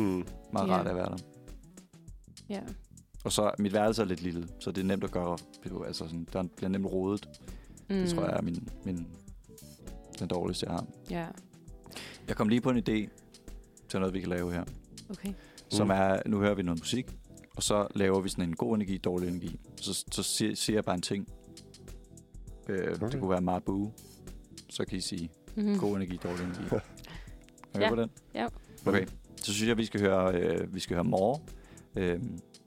meget Ja. rart at være der. Ja. Og så mit værelse er lidt lille, så det er nemt at gøre. Altså sådan, der bliver nemt rodet. Mm. Det tror jeg er min, min, den dårligste, jeg har. Ja, Jeg kom lige på en idé til noget, vi kan lave her. okay. Som Mm. er, nu hører vi noget musik, og så laver vi sådan en god energi, dårlig energi. Så, så siger, siger jeg bare en ting. Øh, Okay. Det kunne være Marbu. Så kan I sige Mm. god energi, dårlig energi. *laughs* Er Ja. på den? Ja. Okay, så synes jeg, vi skal høre, øh, vi skal høre More, øh,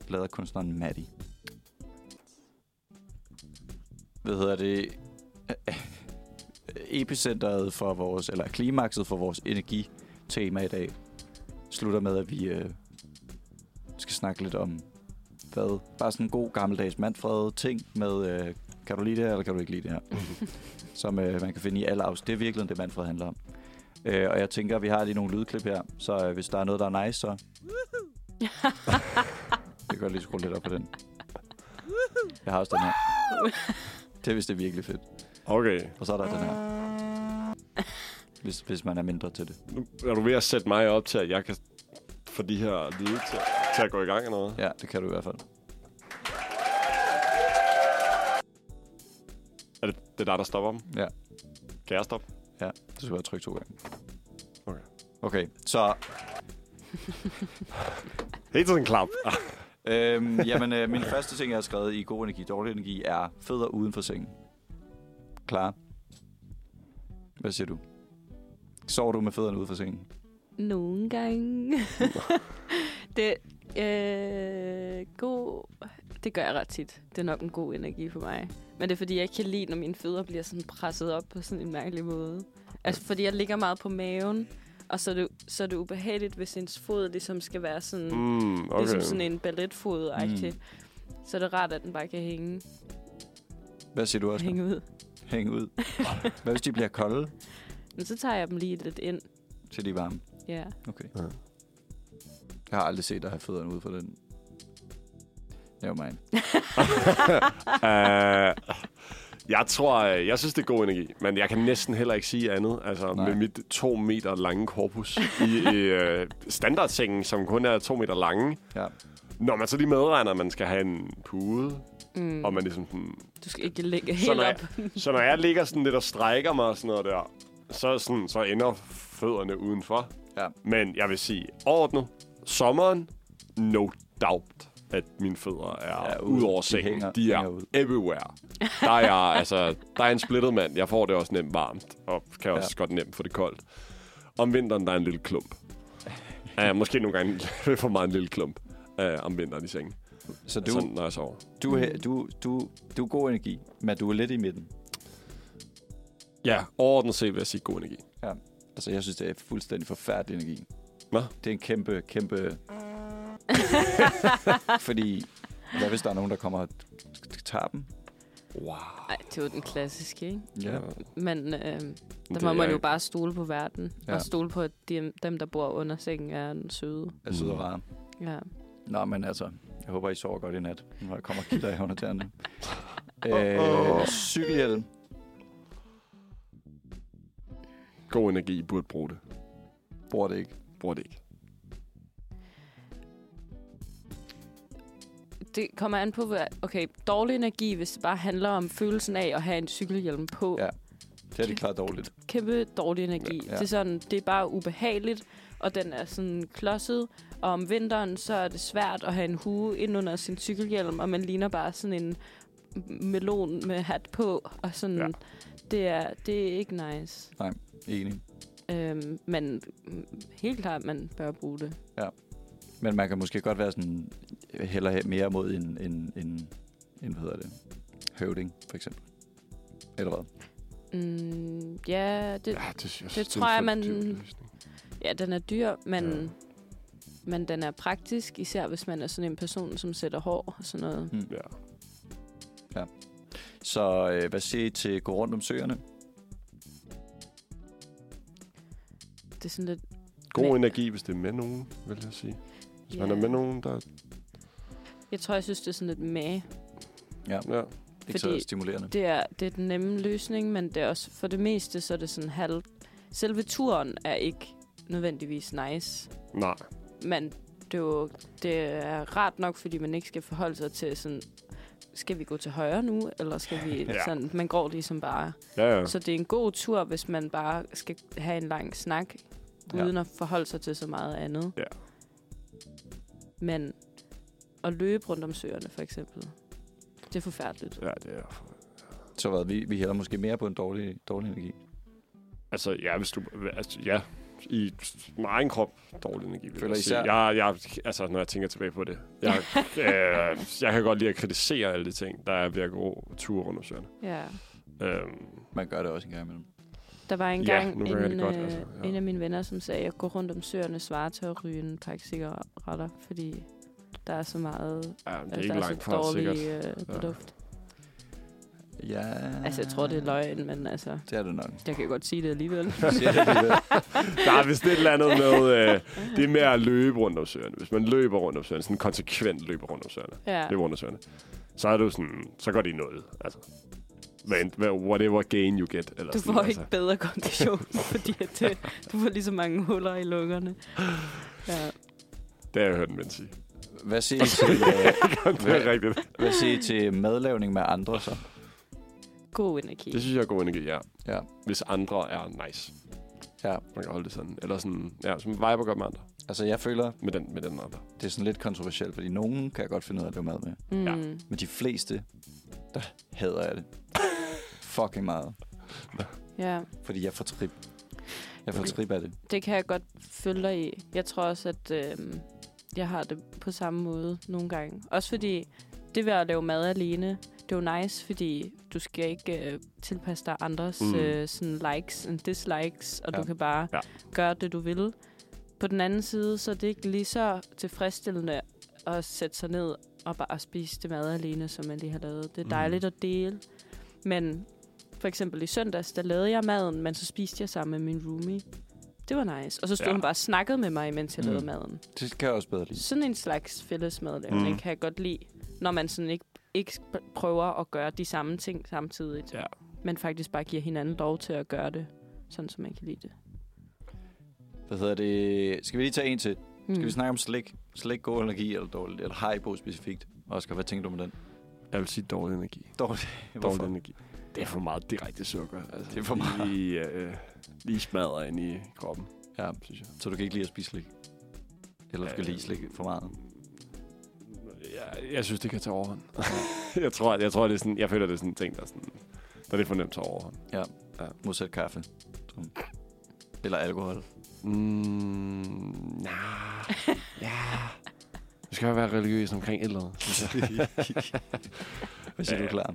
lavet af kunstneren Maddie. Hvad hedder det? *laughs* Epicenteret for vores, eller klimakset for vores energitema i dag, slutter med, at vi øh, skal snakke lidt om, hvad? Bare sådan en god gammeldags Manfred ting med, øh, kan du lide det her, eller kan du ikke lide det her? *laughs* Som øh, man kan finde i alle afsnit. Det er virkelig det, Manfred handler om. Øh, og jeg tænker, at vi har lige nogle lydklip her, så øh, hvis der er noget, der er nice, så *laughs* kan godt lige skrue lidt op på den. Jeg har også den her. Det er vist det er virkelig fedt. Okay. Og så er der den her. Hvis, hvis man er mindre til det. Nu er du ved at sætte mig op til, at jeg kan få de her lyde til, til at gå i gang eller noget. Ja, det kan du i hvert fald. Er det, det er dig, der stopper dem? Ja. Kan jeg stoppe? Ja, du skal bare trykke to gange. Okay. Okay, så *laughs* Helt sådan en klap. øhm, jamen, øh, min første ting, jeg har skrevet i god energi, dårlig energi, er fødder uden for sengen. Klar? Hvad siger du? Sover du med fødderne ude for sengen? Nogle gange. *laughs* det, øh, god, det gør jeg ret tit. Det er nok en god energi for mig. Men det er fordi, jeg ikke kan lide, når mine fødder bliver sådan presset op på sådan en mærkelig måde. Altså, fordi jeg ligger meget på maven, og så er det, så er det ubehageligt, hvis ens fod ligesom skal være sådan, mm, okay. ligesom sådan en balletfod. Mm. Så er det rart, at den bare kan hænge, Hvad siger du også? hænge ud. Hænge ud. *laughs* Hvad hvis de bliver kolde, Men så tager jeg dem lige lidt ind. til de er varme? Ja. Okay. Ja. Jeg har aldrig set dig have fødderne ude for den. Never mind. *laughs* *laughs* uh, jeg tror, øh, jeg synes, det er god energi, men jeg kan næsten heller ikke sige andet. Altså, Nej. med mit to meter lange korpus i, i uh, standardsengen, som kun er to meter lange. Ja. Når man så lige medregner, at man skal have en pude, Mm. og man ligesom sådan, Du skal ikke lægge Så helt når op. Så når jeg ligger sådan lidt og strækker mig og sådan noget der, så, sådan, så ender fødderne udenfor. Ja. Men jeg vil sige, overordnet, sommeren, no doubt, at mine fødder er Ja, ja, ud over De sengen. hænger- de er hænger everywhere. Der er, jeg, *laughs* altså, der er en splittet mand. Jeg får det også nemt varmt, og kan også Ja. godt nemt få det koldt. Om vinteren, der er en lille klump. Uh, måske nogle gange *laughs* for meget en lille klump uh, om vinteren i sengen. Så Du, altså, når jeg sover. du, er- du, du, du er god energi, men du er lidt i midten. Ja, overordnet set vil jeg sige god energi. Altså, jeg synes, det er fuldstændig forfærdelig energi. Hvad? Det er en kæmpe, kæmpe... *laughs* Fordi, hvad hvis der er nogen, der kommer og tager dem? Wow. Ej, det er jo den klassiske, ikke? Ja. Men øh, der må man jo bare stole på verden. Ja. Og stole på, at de, dem, der bor under sengen, er den søde. Er søde og rare. Ja. Nå, men altså, jeg håber, I sover godt i nat. Nu kommer kilder i under tæerne. *laughs* Øh, cykelhjelm. God energi, I burde bruge det. Bruger det ikke. Bruger det ikke. Det kommer an på. Okay, dårlig energi, hvis det bare handler om følelsen af at have en cykelhjelm på. Ja. Det er det klart dårligt. Kæmpe dårlig energi. Ja. Ja. Det, er sådan, det er bare ubehageligt, og den er sådan klodset. Og om vinteren, så er det svært at have en hue ind under sin cykelhjelm, og man ligner bare sådan en melon med hat på. Og sådan, Ja. ja. det, er, det er ikke nice. Enig. Øhm, men helt klart, man bør bruge det. Men man kan måske godt være sådan, heller mere mod en, en, en, en hvad hedder det, høvding, for eksempel. Eller hvad? Mm, ja, det, Ja, det, jeg det tror jeg, man- ja, den er dyr, men, Ja. ja. men den er praktisk, især hvis man er sådan en person, som sætter hår og sådan noget. Hmm. Ja. Så øh, hvad siger I til gå rundt om søerne? Det er sådan lidt... God Men- energi, hvis det er med nogen, vil jeg sige. Hvis man er med nogen, der... Jeg tror, jeg synes, det er sådan lidt med. Ja, Ja. ikke så Fordi- stimulerende. Det er, det er den nemme løsning, men det er også for det meste, så er det sådan halv... Selve turen er ikke nødvendigvis nice, Nej. men det er, jo, det er rart nok, fordi man ikke skal forholde sig til sådan, skal vi gå til højre nu, eller skal vi *laughs* ja. sådan, man går ligesom bare. Ja, ja. Så det er en god tur, hvis man bare skal have en lang snak, Ja. uden at forholde sig til så meget andet. Ja. Men at løbe rundt om søerne, for eksempel, det er forfærdeligt. Ja, det er... Så hvad, vi, vi hælder måske mere på en dårlig, dårlig energi. Altså, ja, hvis du... Altså, ja, i min egen krop dårlig energi. Vil Føler jeg, især- jeg, jeg, altså, når jeg tænker tilbage på det. Jeg, *laughs* øh, jeg kan godt lide at kritisere alle de ting, der er ved at gå ture rundt om søerne. Ja. Øhm, Man gør det også en gang imellem. Der var en Ja, en, det godt, øh, altså, ja. en af mine venner, som sagde, at jeg går rundt om søerne svarer til at ryge en pakke cigaretter, fordi der er så meget, ja, det er altså, ikke der er langt så fra, dårlig sikkert. øh, Ja. luft. Ja. Altså, jeg tror, det er løgn, men altså, Det er det nok. jeg kan godt sige det alligevel. *laughs* Det. Der er vist et eller andet med, øh, det er med at løbe rundt om søerne. Hvis man løber rundt om søerne, sådan konsekvent løber rundt om søerne, ja. løber rundt om søerne, så er du sådan, så går det i noget. Altså, hvad, whatever gain you get. Eller Du sådan, får altså. ikke bedre kondition, *laughs* fordi at det, du får lige så mange huller i lungerne. Ja. Det har jeg hørt en ven sige. Hvad siger I *laughs* til, øh, det er rigtigt. hvad siger I til madlavning med andre så? God energi. Det synes jeg er god energi, ja. Ja. Hvis andre er nice. Ja. Man kan holde det sådan. Eller sådan, ja, som viber godt med andre. Altså, jeg føler, Med den, med den andre. det er sådan lidt kontroversielt, fordi nogen kan jeg godt finde ud af at lave mad med. Mm. Ja. Men de fleste, der hader jeg det. Fucking meget. ja. Fordi jeg får trip. Jeg får trip af det. Det kan jeg godt følge dig i. Jeg tror også, at øh, jeg har det på samme måde nogle gange. Også fordi det ved at lave mad alene, det er jo nice, fordi du skal ikke øh, tilpasse dig andres Mm. mm. øh, sådan likes and dislikes, og Ja. du kan bare Ja. gøre det, du vil. På den anden side, så er det ikke lige så tilfredsstillende at sætte sig ned og bare spise det mad alene, som man lige har lavet. Det er Mm. dejligt at dele, men for eksempel i søndags, der lavede jeg maden, men så spiste jeg sammen med min roomie. Det var nice. Og så stod Ja. hun bare og snakkede med mig, mens jeg Mm. lavede maden. Det kan jeg også bedre lide. Sådan en slags fællesmadlavning Mm. mm. kan jeg godt lide, når man sådan ikke, ikke prøver at gøre de samme ting samtidig, Ja. men faktisk bare giver hinanden lov til at gøre det, sådan som man kan lide det. Hvad hedder det? Skal vi lige tage en til? Mm. Skal vi snakke om slik? Slik, god energi eller dårligt? Eller Haribo specifikt? Oscar, hvad tænker du med den? Jeg vil sige dårlig energi. Dårligt. Dårlig *laughs* energi. Det er for meget direkte sukker. Altså, Det er for meget. Lige, øh, lige smadrer ind i kroppen, Ja, synes jeg. så du kan ikke lide at spise slik? Eller du skal Øh. lide slik for meget? Jeg, jeg synes, det kan tage overhånd. *laughs* jeg, tror, jeg tror, det er sådan, jeg føler, det er sådan en ting, der er, sådan, der er lidt for nemt til overhånd. Modsat kaffe. Eller alkohol. Mm, nah, ja. Du skal jo være religiøs omkring et eller andet, synes jeg. *laughs* Hvad siger Ja, du, klar?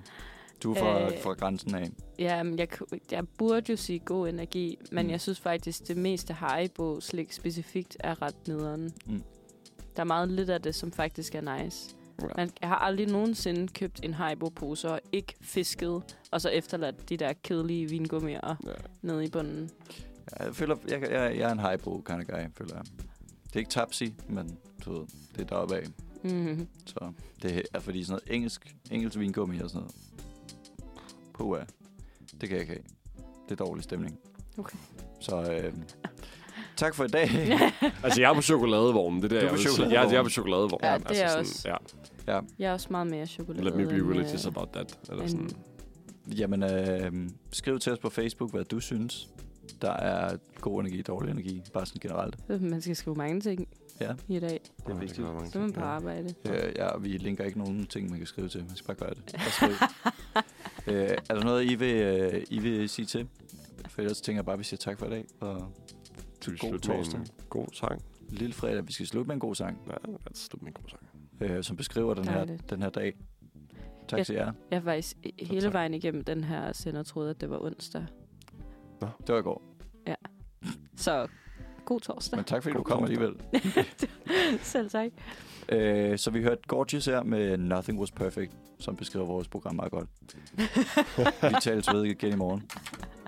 Du er fra, Øh. fra grænsen af. Ja, men jeg, jeg burde jo sige god energi, men Mm. jeg synes faktisk, det meste Haribo slik specifikt er ret nederen. Mm. Der er meget lidt af det, som faktisk er nice. Ja. Man, jeg har aldrig nogensinde købt en Haribo-pose og ikke fisket, og så efterladt de der kedelige vingummier Ja. nede i bunden. Ja, Jeg føler, jeg, jeg, jeg er en Haribo kind of guy, føler jeg. Det er ikke tapsi, men du ved, det er deroppe af. Mm. Så det er fordi sådan noget engelsk, engelsk vingummi og sådan noget. Puh, det kan jeg ikke have. Det er dårlig stemning. Okay. Så øh, tak for i dag. *laughs* Altså, jeg er på chokoladevognen. Det er der, Du er jeg på sige. chokoladevognen. Jeg, jeg er på chokoladevognen. Ja, det er altså, også. Sådan, ja. Jeg er også meget mere chokolade. Let me be end, religious øh, about that. Eller end- sådan. Jamen, øh, skriv til os på Facebook, hvad du synes. Der er god energi, dårlig energi, bare sådan generelt. Man skal skrive mange ting Ja. i dag. Det er vigtigt. Så er man på ja. arbejde. Ja, og vi linker ikke nogen ting, man kan skrive til. Man skal bare gøre det. Bare. *laughs* øh, er der noget, I vil, øh, I vil sige til? For ellers tænker jeg bare, at vi siger tak for i dag. Og vi God torsdag. en god sang? lille fredag, vi skal slutte med en god sang, Ja, lad os slutte med en god sang. øh, som beskriver den her, Dejligt. den her dag. Tak Ja. til jer. Jeg har faktisk hele tak. vejen igennem den her sender troede, at det var onsdag. Det var i går. Så god torsdag. Men tak fordi God du kom torsdag. alligevel. *laughs* *laughs* Selv tak. Øh, så vi hørte Gorgeous her med Nothing Was Perfect, som beskriver vores program meget godt. *laughs* vi tales ved igen i morgen.